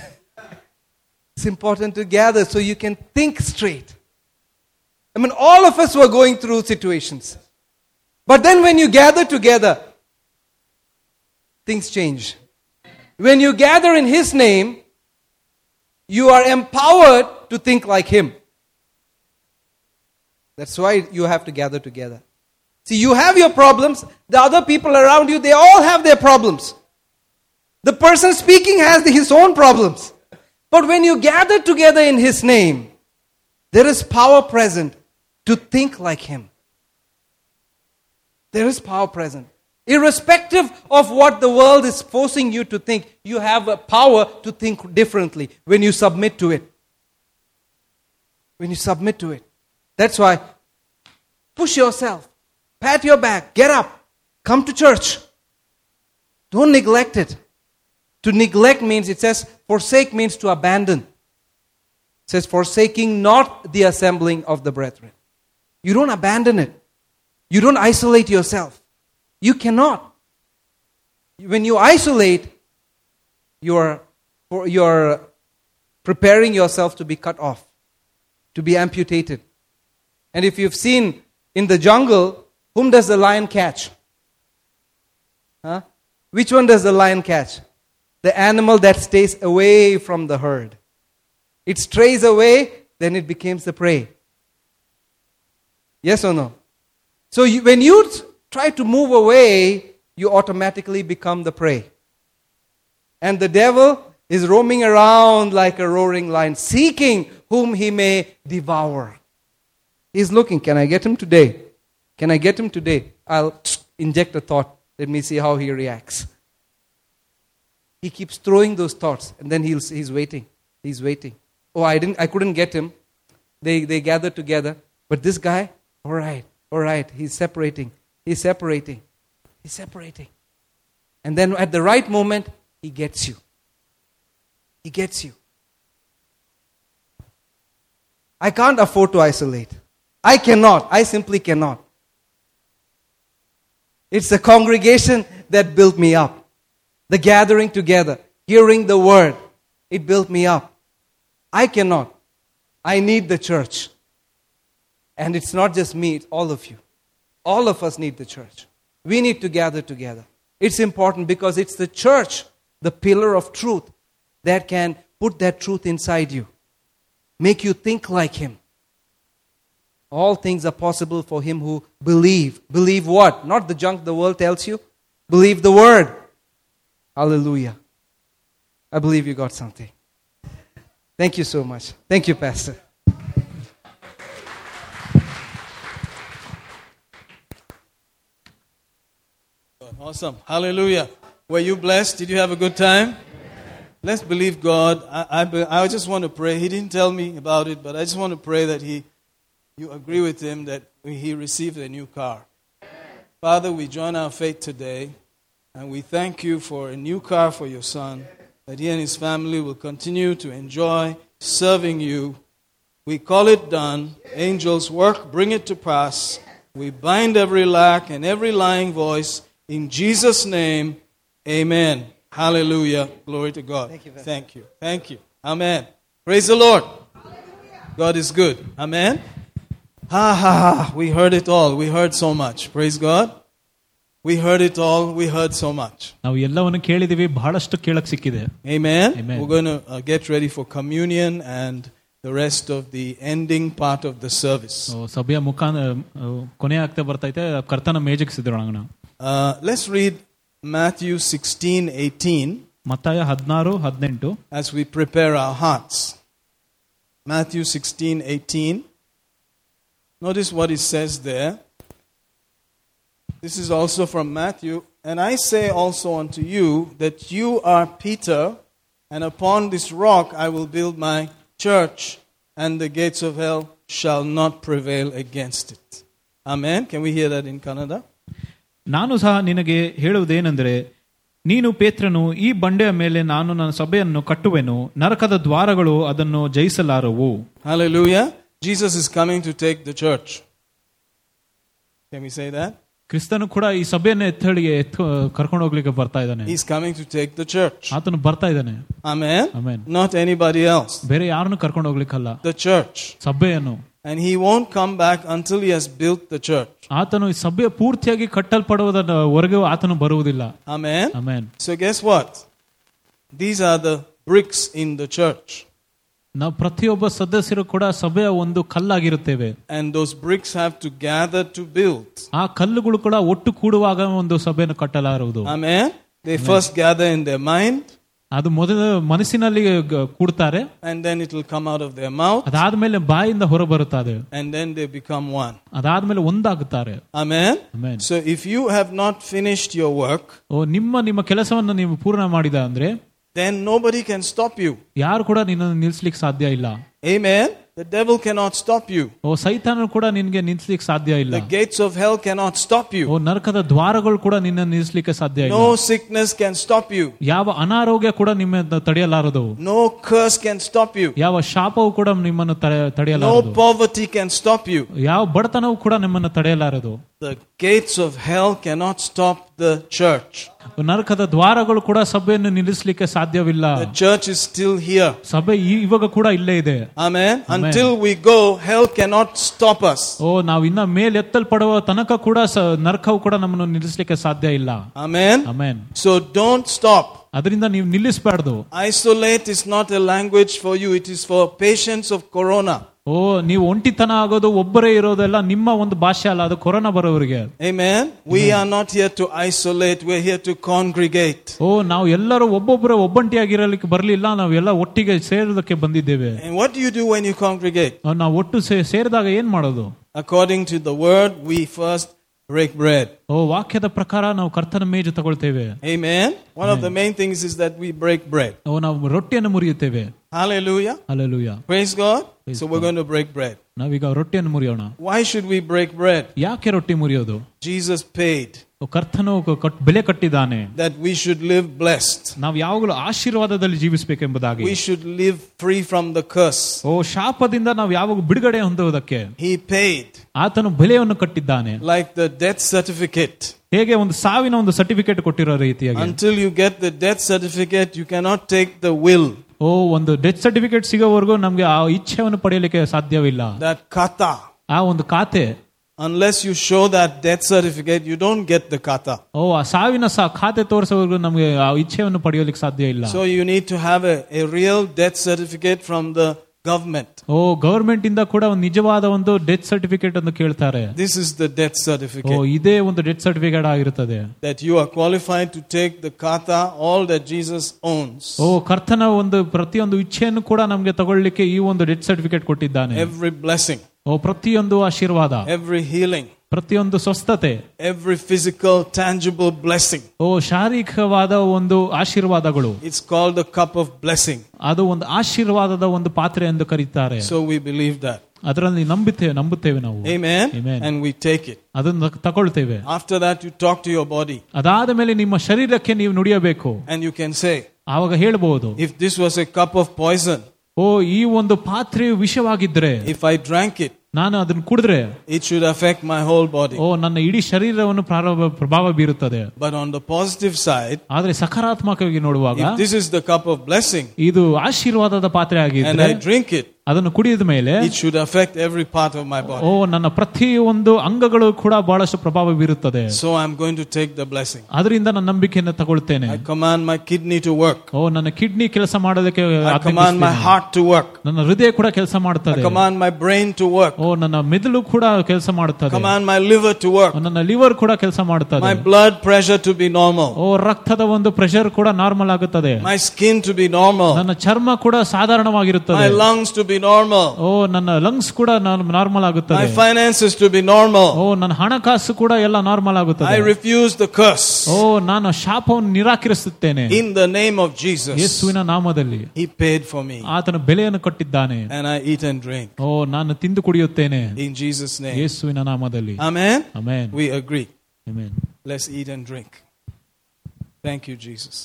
It's important to gather so you can think straight. I mean, all of us were going through situations. But then when you gather together, things change. When you gather in His name, you are empowered to think like Him. That's why you have to gather together. See, you have your problems, the other people around you, they all have their problems. The person speaking has his own problems. But when you gather together in His name, there is power present to think like Him. There is power present. Irrespective of what the world is forcing you to think, you have a power to think differently when you submit to it. When you submit to it. That's why push yourself, pat your back, get up, come to church. Don't neglect it. To neglect means, it says, forsake means to abandon. It says, forsaking not the assembling of the brethren. You don't abandon it. You don't isolate yourself. You cannot. When you isolate, you're, you're preparing yourself to be cut off, to be amputated. And if you've seen in the jungle, whom does the lion catch? Huh? Which one does the lion catch? The animal that stays away from the herd. It strays away, then it becomes the prey. Yes or no? So you, when you try to move away, you automatically become the prey. And the devil is roaming around like a roaring lion, seeking whom he may devour. He's looking, can I get him today? Can I get him today? I'll inject a thought. Let me see how he reacts. He keeps throwing those thoughts, and then he'll, he's waiting. He's waiting. Oh, I, didn't, I couldn't get him. They, they gather together. But this guy, all right, all right, he's separating. He's separating. He's separating. And then at the right moment, he gets you. He gets you. I can't afford to isolate. I cannot. I simply cannot. It's the congregation that built me up. The gathering together, hearing the word, it built me up. I cannot. I need the church. And it's not just me, it's all of you. All of us need the church. We need to gather together. It's important because it's the church, the pillar of truth, that can put that truth inside you, make you think like Him. All things are possible for him who believe. Believe what? Not the junk the world tells you. Believe the word. Hallelujah. I believe you got something. Thank you so much. Thank you, Pastor. Awesome. Hallelujah. Were you blessed? Did you have a good time? Let's believe God. I, I, I just want to pray. He didn't tell me about it, but I just want to pray that he, you agree with him that he received a new car. Father, we join our faith today, and we thank you for a new car for your son, that he and his family will continue to enjoy serving you. We call it done. Angels work, bring it to pass. We bind every lack and every lying voice. In Jesus' name, amen. Hallelujah. Glory to God. Thank you. Thank you. Thank you. Amen. Praise the Lord. God is good. Amen. Ha ha ha. We heard it all. We heard so much. Praise God. We heard it all. We heard so much. ನಾವು ಎಲ್ಲವನ್ನು ಕೇಳಿದೀವಿ ಬಹಳಷ್ಟು ಕೇಳಕ್ ಸಿಕ್ಕಿದೆ Amen. Amen. We're going to uh, get ready for communion and the rest of the ending part of the service. So, ಸಭೆಯ ಮುಖಾಂತರ ಕೊನೆ ಆಗ್ತಾ ಬರ್ತೈತೆ ಕರ್ತನ ಮೇಜಕ್ಕೆ ಸಿದ್ಧರೋಣ ನಾವು Uh, let's read Matthew 16 18 ಮತ್ತಾಯ ಹದಿನಾರು ಹದಿನೆಂಟು as we prepare our hearts. Matthew 16 18. Notice what it says there. This is also from Matthew. And I say also unto you that you are Peter, and upon this rock I will build my church, and the gates of hell shall not prevail against it. Amen. Can we hear that in Canada? ನಾನು ಸಹ ನಿನಗೆ ಹೇಳುವುದೇನೆಂದರೆ ನೀನು ಪೇತ್ರನು ಈ ಬಂಡೆಯ ಮೇಲೆ ನಾನು ನನ್ನ ಸಭೆಯನ್ನು ಕಟ್ಟುವೆನು ನರಕದ ದ್ವಾರಗಳು ಅದನ್ನು ಜಯಿಸಲಾರವು Hallelujah. Jesus is coming to take the church. Can we say that? ಕ್ರಿಸ್ತನು ಕೂಡ ಈ ಸಭೆಯನ್ನು ಎತ್ತಳಿಗೆ ಎತ್ತು ಕರ್ಕೊಂಡು ಹೋಗ್ಲಿಕ್ಕೆ ಬರ್ತಾ ಇದ್ದಾನೆ He's coming to take the church. ಆತನು ಬರ್ತಾ ಇದ್ದಾನೆ Amen. Amen. Not anybody else. ಬೇರೆ ಯಾರನ್ನು ಕರ್ಕೊಂಡು ಹೋಗ್ಲಿಕ್ಕಲ್ಲ The church. ಸಭೆಯನ್ನು And he won't come back until he has built the church. ಆತನು ಈ ಸಭೆಯ ಪೂರ್ತಿಯಾಗಿ ಕಟ್ಟಲ್ಪಡುವುದವರೆಗೂ ಆತನು ಬರುವುದಿಲ್ಲ Amen. Amen So guess what? These are the bricks in the church. ನಾವು ಪ್ರತಿಯೊಬ್ಬ ಸದಸ್ಯರು ಕೂಡ ಸಭೆಯ ಒಂದು ಕಲ್ಲಾಗಿರುತ್ತೇವೆ. Those bricks have to gather to build ಆ ಕಲ್ಲುಗಳು ಕೂಡ ಒಟ್ಟು ಕೂಡುವಾಗ ಒಂದು ಸಭೆಯನ್ನು ಕಟ್ಟಲಾರುವುದು ಆಮೇಲೆ they first gather in their mind ಅದು ಮೊದಲ ಮನಸ್ಸಿನಲ್ಲಿ ಕೂಡ್ತಾರೆ. And then it will come out of their mouth ಅದಾದ್ಮೇಲೆ ಬಾಯಿಂದ ಹೊರ ಬರುತ್ತದೆ ಅಂಡ್ ಒನ್ ಅದಾದ್ಮೇಲೆ ಒಂದಾಗುತ್ತಾರೆ. ಆಮೇಲೆ so if you have not finished your work oh ನಿಮ್ಮ ನಿಮ್ಮ ಕೆಲಸವನ್ನು ನೀವು ಪೂರ್ಣ ಮಾಡಿದ ಅಂದ್ರೆ then nobody can stop you. ಯಾರು ಕೂಡ ನಿನ್ನನ್ನು ನಿಲ್ಸ್ಲಿಕ್ಕೆ ಸಾಧ್ಯ ಇಲ್ಲ Amen. The devil cannot stop you. ಓ ಸೈತಾನ ಕೂಡ ನಿನ್ಗೆ ನಿಲ್ಸ್ಲಿಕ್ಕೆ ಸಾಧ್ಯ ಇಲ್ಲ The gates of hell cannot stop O you. ನರಕದ ದ್ವಾರಗಳು ಕೂಡ ನಿನ್ನ ನಿಲ್ಸ್ಲಿಕ್ಕೆ ಸಾಧ್ಯ ಇಲ್ಲ No sickness can stop you. ಯಾವ ಅನಾರೋಗ್ಯ ಕೂಡ ನಿಮ್ಮ ತಡೆಯಲಾರದು No curse can stop you. ಯಾವ ಶಾಪವು ಕೂಡ ನಿಮ್ಮನ್ನು ತಡೆ- No ತಡೆಯಲಾರದು poverty can stop you. ಯಾವ ಬಡತನವು ಕೂಡ ನಿಮ್ಮನ್ನು ತಡೆಯಲಾರದು The gates of hell cannot stop the church. ನರಕದ ದ್ವಾರಗಳು ಕೂಡ ಸಭೆಯನ್ನು ನಿಲ್ಲಿಸಲಿಕ್ಕೆ ಸಾಧ್ಯವಿಲ್ಲ The church is still here. ಸಭೆ ಈ- ಇವಾಗ ಕೂಡ ಇಲ್ಲೇ ಇದೆ Amen. Until we go, hell cannot stop us. ಓ ನಾವು ಇನ್ನ ಮೇಲೆತ್ತಲ್ಪಡುವ ತನಕ ಕೂಡ ಸ- ನರಕವು ಕೂಡ ನಮ್ಮನ್ನು ನಿಲ್ಲಿಸಲಿಕ್ಕೆ ಸಾಧ್ಯ ಇಲ್ಲ Amen. Amen So don't stop. ಅದರಿಂದ ನೀವು ನಿಲ್ಲಿಸಬಾರ್ದು Isolate is not a language for you, it is for patients of corona. ಓ ಓ ನೀವು ಒಂಟಿತನ ಆಗೋದು ಒಬ್ಬರೇ ಇರೋದೆಲ್ಲ ನಿಮ್ಮ ಒಂದು ಭಾಷೆ ಅಲ್ಲ ಅದು ಕೊರೋನಾ ಬರೋವರಿಗೆ Amen. We are not here to isolate, we're here to congregate. ಓ ನಾವು ಎಲ್ಲರೂ ಒಬ್ಬೊಬ್ಬರ ಒಬ್ಬಂಟಿಯಾಗಿರಲಿಕ್ಕೆ ಬರ್ಲಿಲ್ಲ ನಾವೆಲ್ಲ ಒಟ್ಟಿಗೆ ಸೇರೋದಕ್ಕೆ ಬಂದಿದ್ದೇವೆ And what do you do when you congregate? ಆ, ನಾವು ಒಟ್ಟು ಸೇ- ಸೇರಿದಾಗ ಏನ್ ಮಾಡೋದು According to the word, we first break bread. ಓ ವಾಕ್ಯದ ಪ್ರಕಾರ ನಾವು ಕರ್ತನ ಮೇಜು ತಗೊಳ್ತೇವೆ Amen. One of the main things is that we break bread. ಓ ನಾವು ರೊಟ್ಟಿಯನ್ನು ಮುರಿಯುತ್ತೇವೆ Hallelujah. Alleluia Praise God. so we're going to break bread. ನಾವೀಗ ರೊಟ್ಟಿಯನ್ನು ಮುರಿಯೋಣ Why should we break bread? ಯಾಕೆ ರೊಟ್ಟಿ ಮುರಿಯೋದು Jesus paid ಓ, ಕರ್ತನು ಕ- ಕಟ್- ಬೆಲೆ ಕಟ್ಟಿದ್ದಾನೆ that we should live blessed. ನಾವು ಯಾವಾಗಲೂ ಆಶೀರ್ವಾದದಲ್ಲಿ ಜೀವಿಸಬೇಕೆಂಬುದಾಗಿ We should live free from the curse. ಓ ಶಾಪದಿಂದ ನಾವು ಯಾವಾಗ ಬಿಡುಗಡೆ ಹೊಂದುವುದಕ್ಕೆ He paid ಆತನು ಬೆಲೆಯನ್ನು ಕಟ್ಟಿದ್ದಾನೆ like the death certificate. ಹೇಗೆ ಒಂದು ಸಾವಿನ ಒಂದು ಸರ್ಟಿಫಿಕೇಟ್ ಕೊಟ್ಟಿರೋ ರೀತಿಯಾಗಿ Until you get the death certificate, you cannot take the will, oh on the death ಓ ಒಂದು ಡೆತ್ ಸರ್ಟಿಫಿಕೇಟ್ ಸಿಗೋವರೆಗೂ ನಮಗೆ ಆ ಇಚ್ಛೆಯನ್ನು ಪಡೆಯಲಿಕ್ಕೆ ಸಾಧ್ಯವಿಲ್ಲ ಖಾತಾ ಆ ಒಂದು khata. Unless you show that death certificate, you don't get the khata. So you need to have a, a real death certificate from the government. Oh government ಇಂದ ಕೂಡ ಒಂದು ನಿಜವಾದ ಒಂದು ಡೆತ್ ಸರ್ಟಿಫಿಕೇಟ್ ಅನ್ನು ಕೇಳ್ತಾರೆ. This is the death certificate oh ಇದೇ ಒಂದು death certificate ಆಗಿರುತ್ತದೆ. That you are qualified to take the ಖಾತಾ ಆಲ್ ದಟ್ ಜೀಸಸ್ ಓನ್ಸ್ ಓ ಕರ್ತನ ಒಂದು ಪ್ರತಿಯೊಂದು ಇಚ್ಛೆಯನ್ನು ಕೂಡ ನಮಗೆ ತಗೊಳ್ಳಿಕ್ಕೆ ಈ ಒಂದು ಡೆತ್ ಸರ್ಟಿಫಿಕೇಟ್ ಕೊಟ್ಟಿದ್ದಾನೆ. ಎವ್ರಿ ಬ್ಲೆಸಿಂಗ್ ಓ ಪ್ರತಿಯೊಂದು ಆಶೀರ್ವಾದ. ಎವ್ರಿ ಹೀಲಿಂಗ್ ಪ್ರತಿಯೊಂದು ಸ್ವಸ್ಥತೆ every physical, tangible blessing. ಓ ಶಾರೀರಿಕವಾದ ಒಂದು ಆಶೀರ್ವಾದಗಳು It's called the cup of blessing. ಅದು ಒಂದು ಆಶೀರ್ವಾದದ ಒಂದು ಪಾತ್ರೆ ಎಂದು ಕರೀತಾರೆ So we believe that. ಅದರಲ್ಲಿ ನಂಬುತ್ತೇವೆ ನಂಬುತ್ತೇವೆ ನಾವು Amen. Amen. And we take it. ಅದನ್ನು ತಗೊಳ್ತೇವೆ After that, you talk to your body ಅದಾದ ಮೇಲೆ ನಿಮ್ಮ ಶರೀರಕ್ಕೆ ನೀವು ನುಡಿಯಬೇಕು and you can say, ಆವಾಗ ಹೇಳ್ಬಹುದು if this was a cup of poison, ಓ ಈ ಒಂದು ಪಾತ್ರೆ ವಿಷವಾಗಿದ್ರೆ if I drank it, ನಾನು ಅದನ್ನು ಕುಡಿದ್ರೆ it should affect my whole body. ಓ ನನ್ನ ಇಡೀ ಶರೀರವನ್ನು ಪ್ರಾರಂಭ ಪ್ರಭಾವ ಬೀರುತ್ತದೆ But on the positive side, ಆದ್ರೆ ಸಕಾರಾತ್ಮಕವಾಗಿ ನೋಡುವಾಗ if this is the cup of blessing ಇದು ಆಶೀರ್ವಾದದ ಪಾತ್ರೆ and ಆಗಿದ್ರೆ I drink it, ಅದನ್ನು ಕುಡಿದ ಮೇಲೆ it should affect every part of my O body. ನನ್ನ ಪ್ರತಿಯೊಂದು ಅಂಗಗಳು ಕೂಡ ಬಹಳಷ್ಟು ಪ್ರಭಾವ ಬೀರುತ್ತದೆ So I'm going to take the blessing. ಅದರಿಂದ ನನ್ನ ನಂಬಿಕೆಯನ್ನು ತಗೊಳ್ತೇನೆ I command my kidney to work. ಓ ನನ್ನ ಕಿಡ್ನಿ ಕೆಲಸ ಮಾಡೋದಕ್ಕೆ I command my ಆಜ್ಞಾಪಿಸ್ತೇನೆ. heart to work. ನನ್ನ ಹೃದಯ ಕೂಡ ಕೆಲಸ I ಮಾಡುತ್ತದೆ command my brain to work. ಓ ನನ್ನ ಮೆದುಳು ಕೂಡ ಕೆಲಸ ಮಾಡುತ್ತದೆ Command my liver to work. ನನ್ನ ಲಿವರ್ ಕೂಡ ಕೆಲಸ ಮಾಡುತ್ತದೆ My blood pressure to be normal. ಓ ರಕ್ತದ ಒಂದು ಪ್ರೆಷರ್ ಕೂಡ ನಾರ್ಮಲ್ ಆಗುತ್ತದೆ My skin to be normal. ನನ್ನ ಚರ್ಮ ಕೂಡ ಸಾಧಾರಣವಾಗಿರುತ್ತದೆ My lungs to be normal. ಓ ನನ್ನ ಲಂಗ್ಸ್ ಕೂಡ ನಾರ್ಮಲ್ ಆಗುತ್ತದೆ My finances to be normal. ಓ ನನ್ನ ಹಣಕಾಸು ಕೂಡ ಎಲ್ಲ ನಾರ್ಮಲ್ I ಆಗುತ್ತದೆ refuse the curse. ಓ ನಾನು ಶಾಪವನ್ನು ನಿರಾಕರಿಸುತ್ತೇನೆ In the name of Jesus. ಯೇಸುವಿನ ನಾಮದಲ್ಲಿ He paid for me. ಆತನ ಬೆಲೆಯನ್ನು ಕಟ್ಟಿದ್ದಾನೆ And I eat and drink. ಓ ನಾನು ತಿಂದು ಕುಡಿಯುತ್ತೇನೆ In Jesus' name. ಯೇಸುವಿನ ನಾಮದಲ್ಲಿ Amen. Amen We agree. Amen Let's eat and drink. Thank you, Jesus.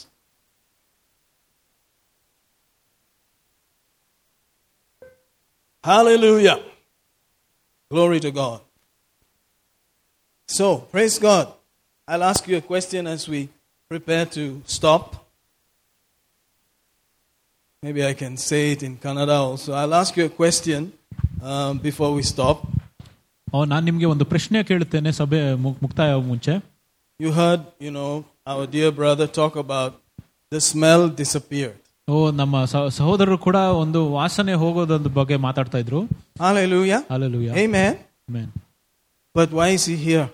Hallelujah. Glory to God. So, praise God. I'll ask you a question as we prepare to stop. Maybe I can say it in Kannada also. I'll ask you a question um, before we stop. ಓ ನಾನು ನಿಮ್ಗೆ ಒಂದು ಪ್ರಶ್ನೆ ಕೇಳುತ್ತೇನೆ ಸಭೆ ಮು- ಮುಕ್ತಾಯ ಆಗೋ ಮುಂಚೆ You heard, you know, our dear brother talk about the smell disappeared. ಓ ನಮ್ಮ ಸ- ಸಹೋದರರು ಕೂಡ ಒಂದು ವಾಸನೆ ಹೋಗೋದೊಂದು ಬಗ್ಗೆ ಮಾತಾಡ್ತಾ ಇದ್ರು Hallelujah. Alleluia Amen. But why is he here?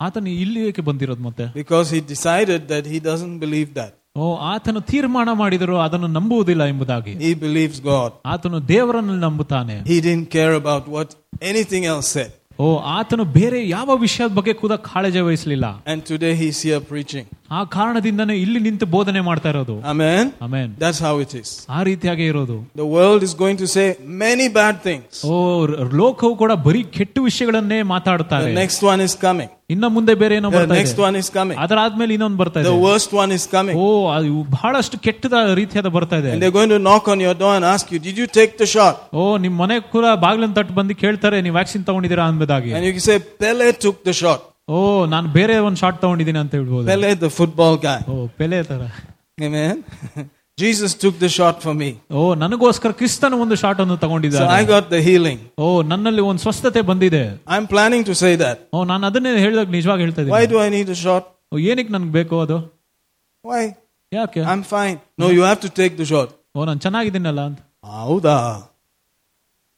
ಆತನು ಇಲ್ಲಿ ಏಕೆ ಬಂದಿರೋದು ಮತ್ತೆ Because he decided that he doesn't believe that. oh ಆತನು ತೀರ್ಮಾನ ಮಾಡಿದರು ಅದನ್ನು ನಂಬುವುದಿಲ್ಲ ಎಂಬುದಾಗಿ. ಹಿ ಬಿಲೀವ್ಸ್ ಗಾಡ್ ಆತನು ದೇವರನ್ನು ನಂಬುತ್ತಾನೆ. He didn't care about what anything else said oh ಆತನು ಬೇರೆ ಯಾವ ವಿಷಯದ ಬಗ್ಗೆ ಕೂಡ ಕಾಳಜಿ ವಹಿಸಲಿಲ್ಲ. And today he's here preaching ಆ ಕಾರಣದಿಂದನೇ ಇಲ್ಲಿ ನಿಂತು ಬೋಧನೆ ಮಾಡ್ತಾ ಇರೋದು. Amen amen that's how it is ಆ ರೀತಿಯಾಗಿ ಇರೋದು. The world is going to say many bad things oh ಲೋಕವು ಕೂಡ ಬರೀ ಕೆಟ್ಟ ವಿಷಯಗಳನ್ನೇ ಮಾತಾಡುತ್ತಾರೆ. ನೆಕ್ಸ್ಟ್ ಒನ್ ಇಸ್ ಕಮಿಂಗ್ ಇನ್ನ ಮುಂದೆ ಬೇರೆ ಏನೋ The ಬರ್ತಾ next ಇದೆ one is coming. ಅದರಾದ್ಮೇಲೆ ಇನ್ನೊಂದು ಬರ್ತಾ ಇದೆ The worst one is coming. ಓ ಅದು ಬಹಳಷ್ಟು ಕೆಟ್ಟದ ರೀತಿಯಾದ ಬರ್ತಾ ಇದೆ And they're going to knock on your door and ask you, Did you take the shot? ಓ ನಿಮ್ ಮನೆ ಕೂಡ ಬಾಗಿಲನ್ನು ತಟ್ಟು ಬಂದು ಕೇಳ್ತಾರೆ ನೀವು vaccine ತಗೊಂಡಿದ್ದೀರಾ ಅಂಬುದಾಗಿ And you can say, Pele took the shot. ಓ ನಾನು ಬೇರೆ ಒಂದು ಶಾಟ್ ತಗೊಂಡಿದ್ದೀನಿ ಅಂತ ಹೇಳ್ಬೋದು Pele, the football guy. O Pele ತರ Amen. Jesus took the shot for me. ಓ ನನಗೋಸ್ಕರ ಕ್ರಿಸ್ತನ ಒಂದು ಶಾಟ್ ಅನ್ನು So ತಗೊಂಡಿದ್ದಾರೆ I got the healing. ಓ ನನ್ನಲ್ಲಿ ಒಂದು ಸ್ವಸ್ಥತೆ ಬಂದಿದೆ I'm planning to say that. ಓ ನಾನು ಅದನ್ನೇ ಹೇಳಿದಾಗ ನಿಜವಾಗಿ ಹೇಳ್ತಾ Why ಇದ್ದೀನಿ do I need a shot? ಓ ಏನಕ್ಕೆ ನನ್ಗೆ ಬೇಕು ಅದು Why? ಯಾಕೆ I'm fine. No, you have to take the shot. ಓ ನಾನು ಚೆನ್ನಾಗಿದ್ದೀನಲ್ಲ ಅಂತ Auda.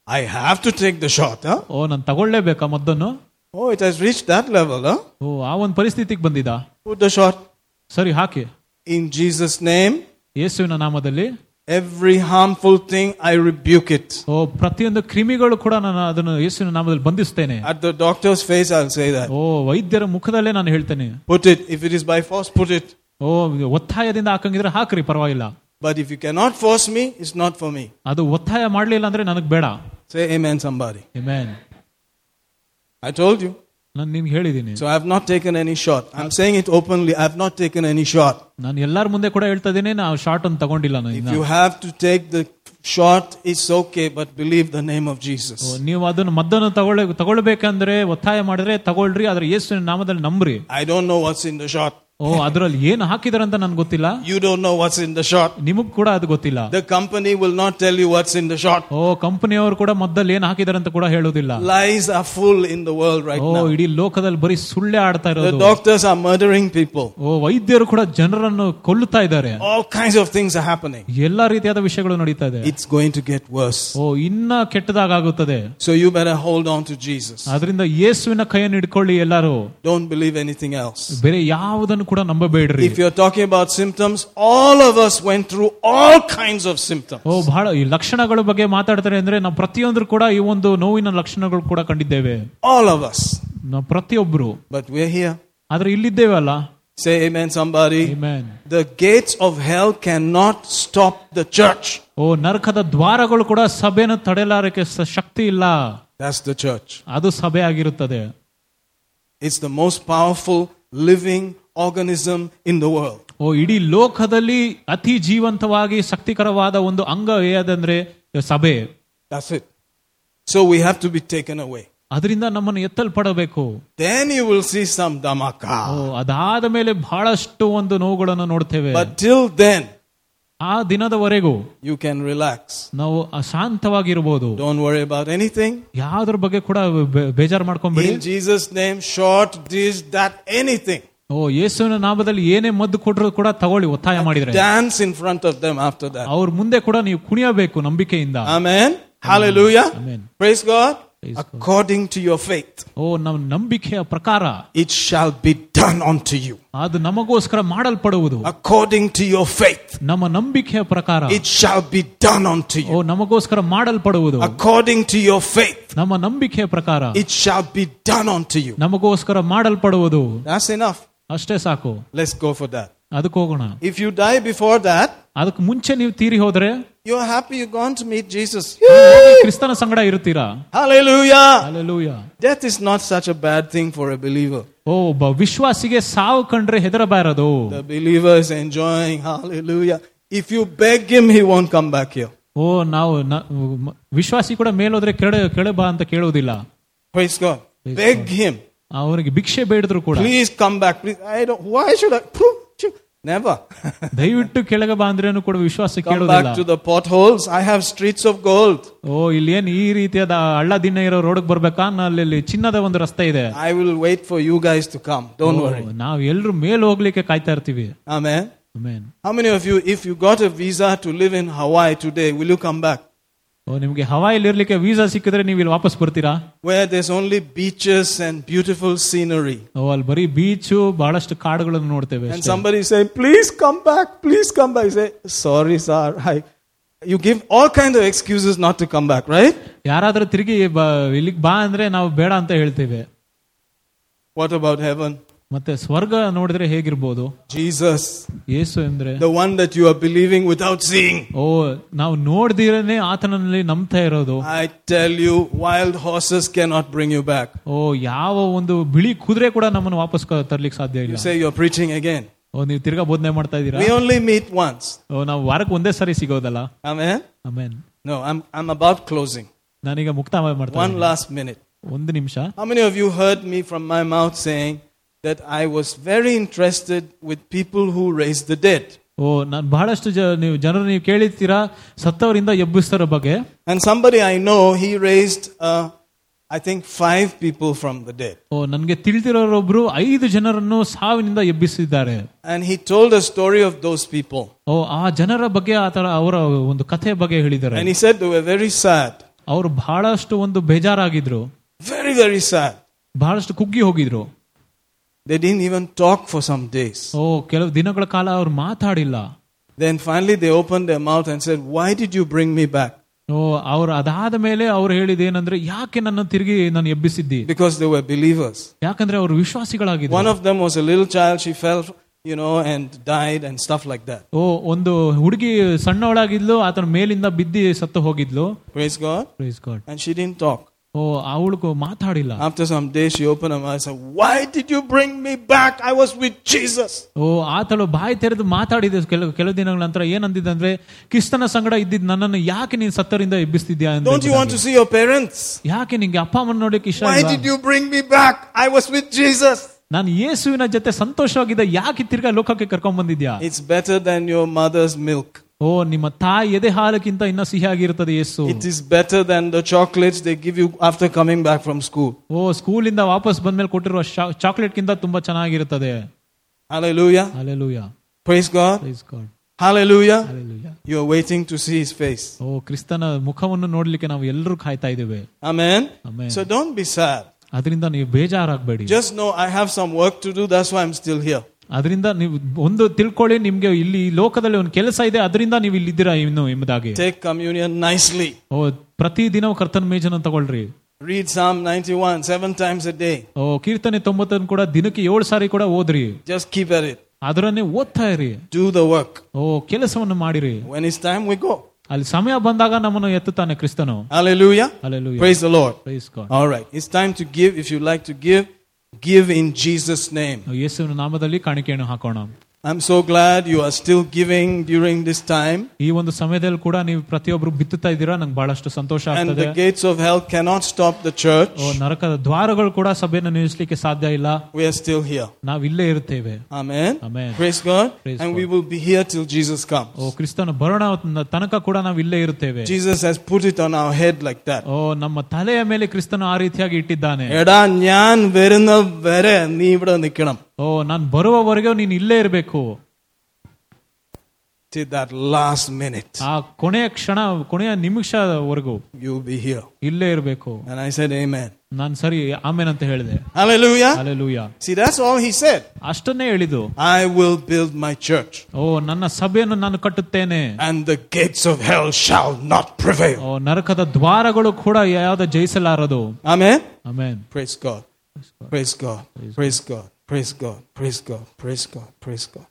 I have to take the shot, huh? ಓ ನಾನು ತಗೊಳ್ಳೇಬೇಕಾ ಮದ್ದನ್ನು Oh, it has reached that level, huh? ಓ ಆ ಒಂದು ಪರಿಸ್ಥಿತಿಗೆ ಬಂದಿದ Put the shot. ಸರಿ ಹಾಕಿ In Jesus' name, ಯೇಸುವಿನ ನಾಮದಲ್ಲಿ every harmful thing, I rebuke it. ಓ ಪ್ರತಿಯೊಂದು ಕ್ರಿಮಿಗಳು ಕೂಡ ನಾನು ಅದನ್ನು ಯೇಸುವಿನ ನಾಮದಲ್ಲಿ ಬಂಧಿಸ್ತೇನೆ At the doctor's face, I'll say that. ಓ ವೈದ್ಯರ ಮುಖದಲ್ಲೇ ನಾನು ಹೇಳ್ತೇನೆ Put it. If it is by force, put it. ಓ ಒತ್ತಾಯದಿಂದ ಹಾಕಂಗಿದ್ರೆ ಹಾಕ್ರಿ ಪರವಾಗಿಲ್ಲ But if you cannot force me, it's not for me. ಅದು ಒತ್ತಾಯ ಮಾಡ್ಲಿಲ್ಲ ಅಂದ್ರೆ ನನಗ್ ಬೇಡ Say amen, somebody. Amen. I told you. ನಾನು ನಿನ್ಗೆ ಹೇಳಿದ್ದೀನಿ So I have not taken any shot. I'm saying it openly. I have not taken any shot. ನಾನು ಎಲ್ಲಾರ ಮುಂದೆ ಕೂಡ ಹೇಳ್ತಾ ಇದ್ದೀನಿ ನಾವು ಶಾರ್ಟ್ ಅನ್ನು ತಗೊಂಡಿಲ್ಲ ನಾನು If ಇನ್ನ. you have to take the shot, it's okay, but believe the name of O, Jesus. ನೀವು ಅದನ್ನು ಮದ್ದನ್ನು ತಗೊಳ್ಳ ತಗೊಳ್ಬೇಕಂದ್ರೆ ಒತ್ತಾಯ ಮಾಡಿದ್ರೆ ತಗೊಳ್ರಿ ಆದ್ರೆ ಯೇಸುವಿನ ನಾಮದಲ್ಲಿ ನಂಬ್ರಿ I don't know what's in the shot. ಓ ಅದ್ರಲ್ಲಿ ಏನು ಹಾಕಿದಾರೆ ಅಂತ ನನ್ಗೆ ಗೊತ್ತಿಲ್ಲ You don't know what's in the shot. ನಿಮಗ್ ಕೂಡ ಅದು ಗೊತ್ತಿಲ್ಲ The company will not tell you what's in the shot. ಓ ಕಂಪನಿಯವರು ಕೂಡ ಮದ್ದಲ್ಲಿ ಏನ್ ಹಾಕಿದಾರೆ ಅಂತ ಕೂಡ ಹೇಳೋದಿಲ್ಲ Lies are full in the world right O now. ಇಡೀ ಲೋಕದಲ್ಲಿ ಬರೀ ಸುಳ್ಳೆ ಆಡ್ತಾ The ಇರೋದು doctors are murdering people. ಓ ವೈದ್ಯರು ಕೂಡ ಜನರನ್ನು ಕೊಲ್ಲುತ್ತಾ ಇದ್ದಾರೆ All kinds of things are happening. ಎಲ್ಲಾ ರೀತಿಯಾದ ವಿಷಯಗಳು ನಡೀತಾ ಇದೆ It's going to get worse. ಓ ಇನ್ನ ಕೆಟ್ಟದಾಗುತ್ತದೆ So you better hold on to Jesus. ಅದರಿಂದ ಯೇಸುವಿನ ಕೈಯನ್ನು ಹಿಡ್ಕೊಳ್ಳಿ ಎಲ್ಲರೂ Don't believe anything else. ಬೇರೆ ಯಾವುದನ್ನು ಕೂಡ ನಂಬಬೇಡ್ರಿ If you're talking about symptoms, all of us went through all kinds of symptoms. ಓ ಬಹಳ ಈ ಲಕ್ಷಣಗಳ ಬಗ್ಗೆ ಮಾತಾಡ್ತಾರೆ ಅಂದ್ರೆ ನಾವು ಪ್ರತಿಯೊಂದ್ರು ಕೂಡ ಈ ಒಂದು ನೋವಿನ ಲಕ್ಷಣಗಳು ಕೂಡ ಕಂಡಿದ್ದೇವೆ All of us. ನಾವು ಪ್ರತಿಯೊಬ್ರು But we're here. ಆದ್ರೆ ಇಲ್ಲಿದ್ದೇವೆ ಅಲ್ಲ Say amen, somebody. Amen. The gates of hell cannot stop the church. ಓ ನರಕದ ದ್ವಾರಗಳು ಕೂಡ ಸಭೆಯನ್ನು ತಡೆಲಾರಕ್ಕೆ ಸ- ಶಕ್ತಿ ಇಲ್ಲ That's the church. ಅದು ಸಭೆ ಆಗಿರುತ್ತದೆ It's the most powerful living organism in the world. ಓ ಇಡೀ ಲೋಕದಲ್ಲಿ ಅತಿ ಜೀವಂತವಾಗಿ ಶಕ್ತಿಕರವಾದ ಒಂದು ಅಂಗ ಯಾದಂದ್ರೆ ಸಭೆ That's it. So we have to be taken away. ಅದರಿಂದ ನಮ್ಮನ್ನು ಎತ್ತಲ್ಪಡಬೇಕು Then you will see some damaka. ಓ ಅದಾದ ಮೇಲೆ ಬಹಳಷ್ಟು ಒಂದು ನೋವುಗಳನ್ನು ನೋಡ್ತೇವೆ But till then, ಆ ದಿನದವರೆಗೂ you can relax. ನಾವು ಅಶಾಂತವಾಗಿರ್ಬೋದು Don't worry about anything. ಯಾವ್ದ್ರ ಬಗ್ಗೆ ಕೂಡ ಬೆ- ಬೇಜಾರ್ ಮಾಡ್ಕೊಂಬೇಡಿ In Jesus' name, short, this, that, anything. ಓ ಯೇಸುವಿನ ನಾಮದಲ್ಲಿ ಏನೇ ಮದ್ದು ಕೊಟ್ಟರು ಕೂಡ ತಗೊಳ್ಳಿ ಒತ್ತಾಯ ಮಾಡಿದ್ರೆ Dance in front of them after that. ಅವ್ರ ಮುಂದೆ ಕೂಡ ನೀವು ಕುಣಿಯಬೇಕು ನಂಬಿಕೆಯಿಂದ Amen. Hallelujah. Amen. Praise God. Praise God. According to your faith, ಓ ನಮ್ಮ ನಂಬಿಕೆಯ ಪ್ರಕಾರ it shall be done unto you. ಅದು ನಮಗೋಸ್ಕರ ಮಾಡಲ್ಪಡುವುದು According to your faith, ನಮ್ಮ ನಂಬಿಕೆಯ ಪ್ರಕಾರ it shall be done unto O you. ನಮಗೋಸ್ಕರ ಮಾಡಲ್ಪಡುವುದು According to your faith, ನಮ್ಮ ನಂಬಿಕೆಯ ಪ್ರಕಾರ it shall be done unto you. ನಮಗೋಸ್ಕರ ಮಾಡಲ್ಪಡುವುದು That's enough. ಅಷ್ಟೇ ಸಾಕು Let's go for that. ಅದಕ್ಕೆ ಹೋಗೋಣ If you die before that, ಅದಕ್ಕೆ ಮುಂಚೆ ನೀವು ತೀರಿ ಹೋದ್ರೆ you're happy you're going to meet Jesus. ಕ್ರಿಸ್ತನ ಸಂಗಡ ಇರುತ್ತೀರಾ Hallelujah. Alleluia Death is not such a bad thing for a believer. ಓ ಒಬ್ಬ ವಿಶ್ವಾಸಿಗೆ ಸಾವು ಕಂಡ್ರೆ ಹೆದರಬಾರದು The believer is enjoying. Hallelujah. If you beg him, he won't come back here. ಓ ನಾವು ನ- ಮ- ವಿಶ್ವಾಸಿ ಕೂಡ ಮೇಲೋದ್ರೆ ಕೆಳ ಕೆಳ ಬಾ ಅಂತ ಕೇಳುವುದಿಲ್ಲ Praise God. Praise beg him. ಅವರಿಗೆ ಭಿಕ್ಷೆ ಬೇಡಿದ್ರು ಕೂಡ Please come back. Please. I don't. Why should I? Phew, phew. Never. ದಯವಿಟ್ಟು ಕೆಳಗೆ ಬಾ ಅಂದ್ರೇನು ಕೂಡ ವಿಶ್ವಾಸ come ಕೇಳುವುದಿಲ್ಲ back to the potholes. I have streets of gold. ಓ ಇಲ್ಲಿ ಏನ್ ಈ ರೀತಿಯಾದ ಹಳ್ಳ ದಿನ ಇರೋ ರೋಡ್ಗೆ ಬರ್ಬೇಕಾ ನಾ ಅಲ್ಲಿ ಅಲ್ಲಿ ಚಿನ್ನದ ಒಂದು ರಸ್ತೆ ಇದೆ I will wait for you guys to come. Don't O, worry. ನಾವ್ ಎಲ್ರು ಮೇಲ್ ಹೋಗ್ಲಿಕ್ಕೆ ಕಾಯ್ತಾ ಇರ್ತೀವಿ Amen. Amen. How many of you, if you got a visa to live in Hawaii today, will you come back? ಓ ನಿಮ್ಗೆ ಹವಾಯಿಲ್ ಇರ್ಲಿಕ್ಕೆ visa ಸಿಕ್ಕಿದ್ರೆ ನೀವು ಇಲ್ಲಿ ವಾಪಸ್ ಬರ್ತೀರಾ Where there's only beaches and beautiful scenery. ಓ ಅಲ್ಲಿ ಬರೀ ಬೀಚು ಬಹಳಷ್ಟು ಕಾಡುಗಳನ್ನು ನೋಡ್ತೇವೆ And ಅಷ್ಟೇ. somebody say, please come back, please come back. You say, sorry, sir. I, you give all kinds of excuses not to come back, right? ಯಾರಾದ್ರೂ ತಿರುಗಿ ಬ- ಇಲ್ಲಿಗ್ ಬಾ ಅಂದ್ರೆ ನಾವು ಬೇಡ ಅಂತ ಹೇಳ್ತೇವೆ What about heaven? ಮತ್ತೆ ಸ್ವರ್ಗ ನೋಡಿದ್ರೆ ಹೇಗಿರ್ಬೋದು Jesus, ಯೇಸು ಅಂದ್ರೆ the one that you are believing without seeing. ಓ ನಾವು ನೋಡ್ದಿರನೆ ಆತನಲ್ಲಿ ನಂಬ್ತಾ ಇರೋದು I tell you, wild horses cannot bring you back. ಓ ಯಾವ ಒಂದು ಬಿಳಿ ಕುದುರೆ ಕೂಡ ನಮ್ಮನ್ನು ವಾಪಸ್ ಕ- ತರ್ಲಿಕ್ಕೆ ಸಾಧ್ಯ You ಇಲ್ಲ say you're preaching again. ಓ ನೀವು ತಿರ್ಗಾ ಬೋಧನೆ ಮಾಡ್ತಾ ಇದೀರಾ We only meet once. ಓ ನಾವು ವಾರಕ್ಕೆ ಒಂದೇ ಸರಿ ಸಿಗೋದಲ್ಲ Amen? Amen No, I'm, I'm about closing. ನಾನೀಗ ಮುಕ್ತಾಯ ಮಾಡ್ತಾ One ಇದ್ದೀನಿ. last minute. ಒಂದು ನಿಮಿಷ How many of you heard me from my mouth saying that I was very interested with people who raise the dead? ಓ ನಾನು ಬಹಳಷ್ಟು ಜ ನೀವು ಜನರು ನೀವು ಕೇಳಿರ್ತೀರಾ ಸತ್ತವರಿಂದ ಎಬ್ಬಿಸ್ತಾರ ಬಗ್ಗೆ And somebody I know, he raised, uh, I think, five people from the dead. ಓ ನನ್ಗೆ ತಿಳಿದಿರೋರೊಬ್ರು ಐದು ಜನರನ್ನು ಸಾವಿನಿಂದ ಎಬ್ಬಿಸಿದ್ದಾರೆ And he told a story of those people. ಓ ಆ ಜನರ ಬಗ್ಗೆ ಆತರ ಅವರ ಒಂದು ಕಥೆ ಬಗ್ಗೆ ಹೇಳಿದ್ದಾರೆ And he said they were very sad. ಅವರು ಬಹಳಷ್ಟು ಒಂದು ಬೇಜಾರಾಗಿದ್ರು Very, very sad. ಬಹಳಷ್ಟು ಕುಗ್ಗಿ ಹೋಗಿದ್ರು They didn't even talk for some days. ಓ ಕೆಲವು ದಿನಗಳ ಕಾಲ ಅವ್ರು ಮಾತಾಡಿಲ್ಲ Then finally they opened their mouth and said, Why did you bring me back? ಓ ಅವ್ರು ಅದಾದ ಮೇಲೆ ಅವ್ರು ಹೇಳಿದ ಏನಂದ್ರೆ ಯಾಕೆ ನನ್ನ ತಿರುಗಿ ನಾನು ಎಬ್ಬಿಸಿದ್ದಿ Because they were believers. ಯಾಕಂದ್ರೆ ಅವರು ವಿಶ್ವಾಸಿಗಳಾಗಿದ್ರು One of them was a little child, she fell, you know, and died and stuff like that. ಓ ಒಂದು ಹುಡುಗಿ ಸಣ್ಣವಳಾಗಿದ್ಲು ಆತನ ಮೇಲಿಂದ ಬಿದ್ದಿ ಸತ್ತು ಹೋಗಿದ್ಲು Praise God. Praise God. And she didn't talk. ಓ ಅವಳು ಮಾತಾಡಿಲ್ಲ After some days, she opened her mouth and said, Why did you bring me back? I was with Jesus. ಓ ಆತಳು ಬಾಯಿ ತೆರೆದು ಮಾತಾಡಿದ ಕೆಲವು ಕೆಲವು ದಿನಗಳ ನಂತರ ಏನಂದಿದ್ದಂದ್ರೆ ಕ್ರಿಸ್ತನ ಸಂಗಡ ಇದ್ದಿದ್ ನನ್ನನ್ನು ಯಾಕೆ ನೀನ್ ಸತ್ತರಿಂದ ಎಬ್ಬಿಸ್ತಿದ್ಯಾ ಅಂತ Don't you want to see your parents? ಯಾಕೆ ನಿಂಗೆ ಅಪ್ಪ ಅಮ್ಮನ ನೋಡಕ್ಕೆ ಇಷ್ಟ Why ಇಲ್ವಾ? did you bring me back? I was with Jesus. ನಾನು ಯೇಸುವಿನ ಜೊತೆ ಸಂತೋಷವಾಗಿದ್ದ ಯಾಕೆ ತಿರ್ಗಾ ಲೋಕಕ್ಕೆ ಕರ್ಕೊಂಡ್ ಬಂದಿದ್ಯಾ It's better than your mother's milk. ಓ ನಿಮ್ಮ ತಾಯಿ ಎದೆ ಹಾಲಕ್ಕಿಂತ ಇನ್ನ ಸಿಹಿಯಾಗಿರುತ್ತದೆ ಯೇಸು It is better than the chocolates they give you after coming back from school. ಓ ಸ್ಕೂಲಿಂದ ವಾಪಸ್ ಬಂದ್ಮೇಲೆ ಕೊಟ್ಟಿರುವ ಚಾಕ್ಲೇಟ್ ಕಿಂತ ತುಂಬಾ ಚೆನ್ನಾಗಿರುತ್ತದೆ Hallelujah. Alleluia Praise God. Praise God Hallelujah. Alleluia You're waiting to see his face. ಓ ಕ್ರಿಸ್ತನ ಮುಖವನ್ನು ನೋಡ್ಲಿಕ್ಕೆ ನಾವು ಎಲ್ಲರೂ ಕಾಯ್ತಾ ಇದ್ದೇವೆ Amen. Amen. So don't be sad. ಅದರಿಂದ ನೀವು ಬೇಜಾರಾಗಬೇಡಿ Just know I have some work to do. That's why I'm still here. ಅದರಿಂದ ನೀವು ಒಂದು ತಿಳ್ಕೊಳ್ಳಿ ನಿಮ್ಗೆ ಇಲ್ಲಿ ಈ ಲೋಕದಲ್ಲಿ ಒಂದು ಕೆಲಸ ಇದೆ ಅದರಿಂದ ನೀವು ಇಲ್ಲಿದ್ದೀರಾ ಇನ್ನು ಎಂಬುದಾಗಿ Take communion nicely. ಓ ಪ್ರತಿ ದಿನ ಕರ್ತನ ಮೇಜನ್ನು ತಗೊಳ್ರಿ Read Psalm 91 seven times a day. ಓ ಕೀರ್ತನೆ ತೊಂಬತ್ತನ್ನು ಕೂಡ ದಿನಕ್ಕೆ ಏಳು ಸಾರಿ ಕೂಡ ಓದ್ರಿ Just keep at it. ಅದರನ್ನೇ ಓದ್ತಾ ಇರಿ Do the work. ಓ ಕೆಲಸವನ್ನು ಮಾಡಿರಿ When it's time, we go. ಅಲ್ಲಿ ಸಮಯ ಬಂದಾಗ ನಮ್ಮನ್ನು ಎತ್ತುತ್ತಾನೆ ಕ್ರಿಸ್ತನು Hallelujah. Hallelujah. Praise the Lord. Praise God. All right. It's time to give. If you like to give, give in Jesus' name. ಯೇಸುವಿನ ನಾಮದಲ್ಲಿ ಕಾಣಿಕೆಯನ್ನು ಹಾಕೋಣ I'm so glad you are still giving during this time. ಈ ಒಂದು ಸಮಯದಲ್ಲಿ ಕೂಡ ನೀವು ಪ್ರತಿಯೊಬ್ರು ಬಿತ್ತುತ್ತಾ ಇದ್ದೀರಾ ನಂಗೆ ಬಹಳಷ್ಟು ಸಂತೋಷ And ಆಗ್ತದೆ the gates of hell cannot stop the church. ಓ ನರಕದ ದ್ವಾರಗಳು ಕೂಡ ಸಭೆಯನ್ನು ನಿಲ್ಲಿಸಲಿಕ್ಕೆ ಸಾಧ್ಯ ಇಲ್ಲ We are still here. ನಾವು ಇಲ್ಲೇ ಇರ್ತೇವೆ Amen. Amen. Praise God. Praise and God. we will be here till Jesus comes. ಓ ಕ್ರಿಸ್ತನ ಬರೋಣ ತನಕ ಕೂಡ ನಾವು ಇಲ್ಲೇ ಇರ್ತೇವೆ Jesus has put it on our head like that. ಓ ನಮ್ಮ ತಲೆಯ ಮೇಲೆ ಕ್ರಿಸ್ತನು ಆ ರೀತಿಯಾಗಿ ಇಟ್ಟಿದ್ದಾನೆ എടാ ഞാൻ വരുന്ന വരെ നീ ഇവിടെ നിൽക്കണം ಓ ನಾನು ಬರುವವರೆಗೂ ನೀನು ಇಲ್ಲೇ ಇರಬೇಕು till that last minute ಆ ಕೊನೆಯ ಕ್ಷಣ ಕೊನೆಯ ನಿಮಿಷವರೆಗೂ you'll be here ಇಲ್ಲೇ ಇರಬೇಕು and i said amen ನಾನು ಸರಿ ಆಮೇನ್ ಅಂತ ಹೇಳಿದೆ hallelujah alleluia see that's all he said ಅಷ್ಟನ್ನೇ ಹೇಳಿದು i will build my church ಓ ನನ್ನ ಸಭೆಯನ್ನು ನಾನು ಕಟ್ಟುತ್ತೇನೆ and the gates of hell shall not prevail ಓ ನರಕದ ದ್ವಾರಗಳು ಕೂಡ ಯಾವ್ದು ಜಯಿಸಲಾರದು amen amen praise god praise god praise god praise god praise god praise god praise god.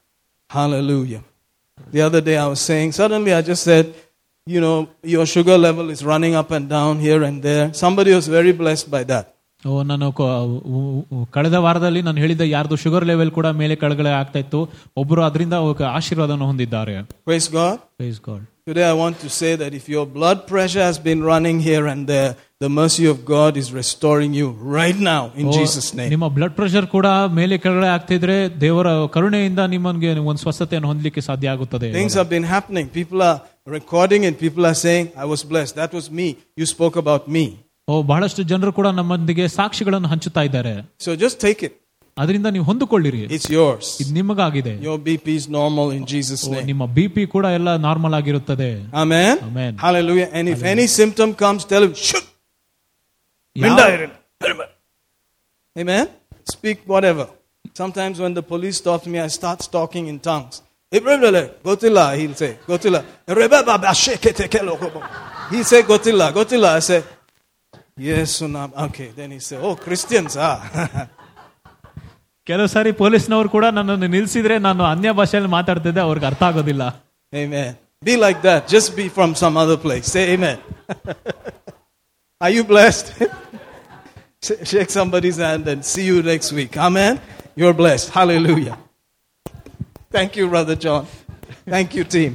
Hallelujah. The other day i was saying suddenly i just said you know your sugar level is running up and down here and there. Somebody was very blessed by that ನಾನು ಕ- ಉ- ಉ- ಕಳೆದ ವಾರದಲ್ಲಿ ನಾನು ಹೇಳಿದ ಯಾರ್ದು sugar level ಕೂಡ ಮೇಲೆ ಕೆಳಗಡೆ ಆಗ್ತಾ ಇತ್ತು ಒಬ್ಬರು ಅದರಿಂದ ಆಶೀರ್ವಾದವನ್ನು ಹೊಂದಿದ್ದಾರೆ praise god Praise God. Today, I want to say that if your blood pressure has been running here and there, the mercy of God is restoring you right now in O, Jesus' name. ನಿಮ್ಮ blood pressure ಕೂಡ ಮೇಲೆ ಕೆಳಗಡೆ ಆಗ್ತಿದ್ರೆ ದೇವರ ಕರುಣೆಯಿಂದ ನಿಮಗೆ ಒಂದು ಸ್ವಸ್ಥತೆಯನ್ನು ಹೊಂದಲಿಕ್ಕೆ ಸಾಧ್ಯ ಆಗುತ್ತದೆ Things have been happening. People are recording it. People are saying, I was blessed. That was me. You spoke about me. ಓ ಬಹಳಷ್ಟು ಜನರು ಕೂಡ ನಮ್ಮೊಂದಿಗೆ ಸಾಕ್ಷಿಗಳನ್ನು ಹಂಚುತ್ತಾ ಇದ್ದಾರೆ So just take it. ಅದರಿಂದ ನೀವು ಹೊಂದಿಕೊಳ್ಳಿರಿ It's yours. ಇದು ನಿಮಗಾಗಿದೆ Your BP is normal in Jesus' O, name. ನಿಮ್ಮ B P ಕೂಡ ಎಲ್ಲ ನಾರ್ಮಲ್ ಆಗಿರುತ್ತದೆ Amen. Amen. Hallelujah. And if any symptom comes, tell him, shoot. ಯಾವ- Minda irin. Amen. Speak whatever. Sometimes when the police stops me, I start talking in tongues. Gotilla, he'll say. Gotilla. He'll say Gotilla. Gotilla. I say, yes, Sunam. Okay. Then he say, oh, Christians, ah. ಕೆಲವು ಸಾರಿ ಪೊಲೀಸ್ನವರು ಕೂಡ ನನ್ನನ್ನು ನಿಲ್ಸಿದ್ರೆ ನಾನು ಅನ್ಯ ಭಾಷೆಯಲ್ಲಿ ಮಾತಾಡ್ತಿದ್ದೆ ಅವ್ರಿಗೆ ಅರ್ಥ ಆಗೋದಿಲ್ಲ amen. Be like that. Just be from some other place. Say amen. Are you blessed? Sh- Shake somebody's hand and see you next week. Amen. You're blessed. Hallelujah. Thank you, Brother John. Thank you, team.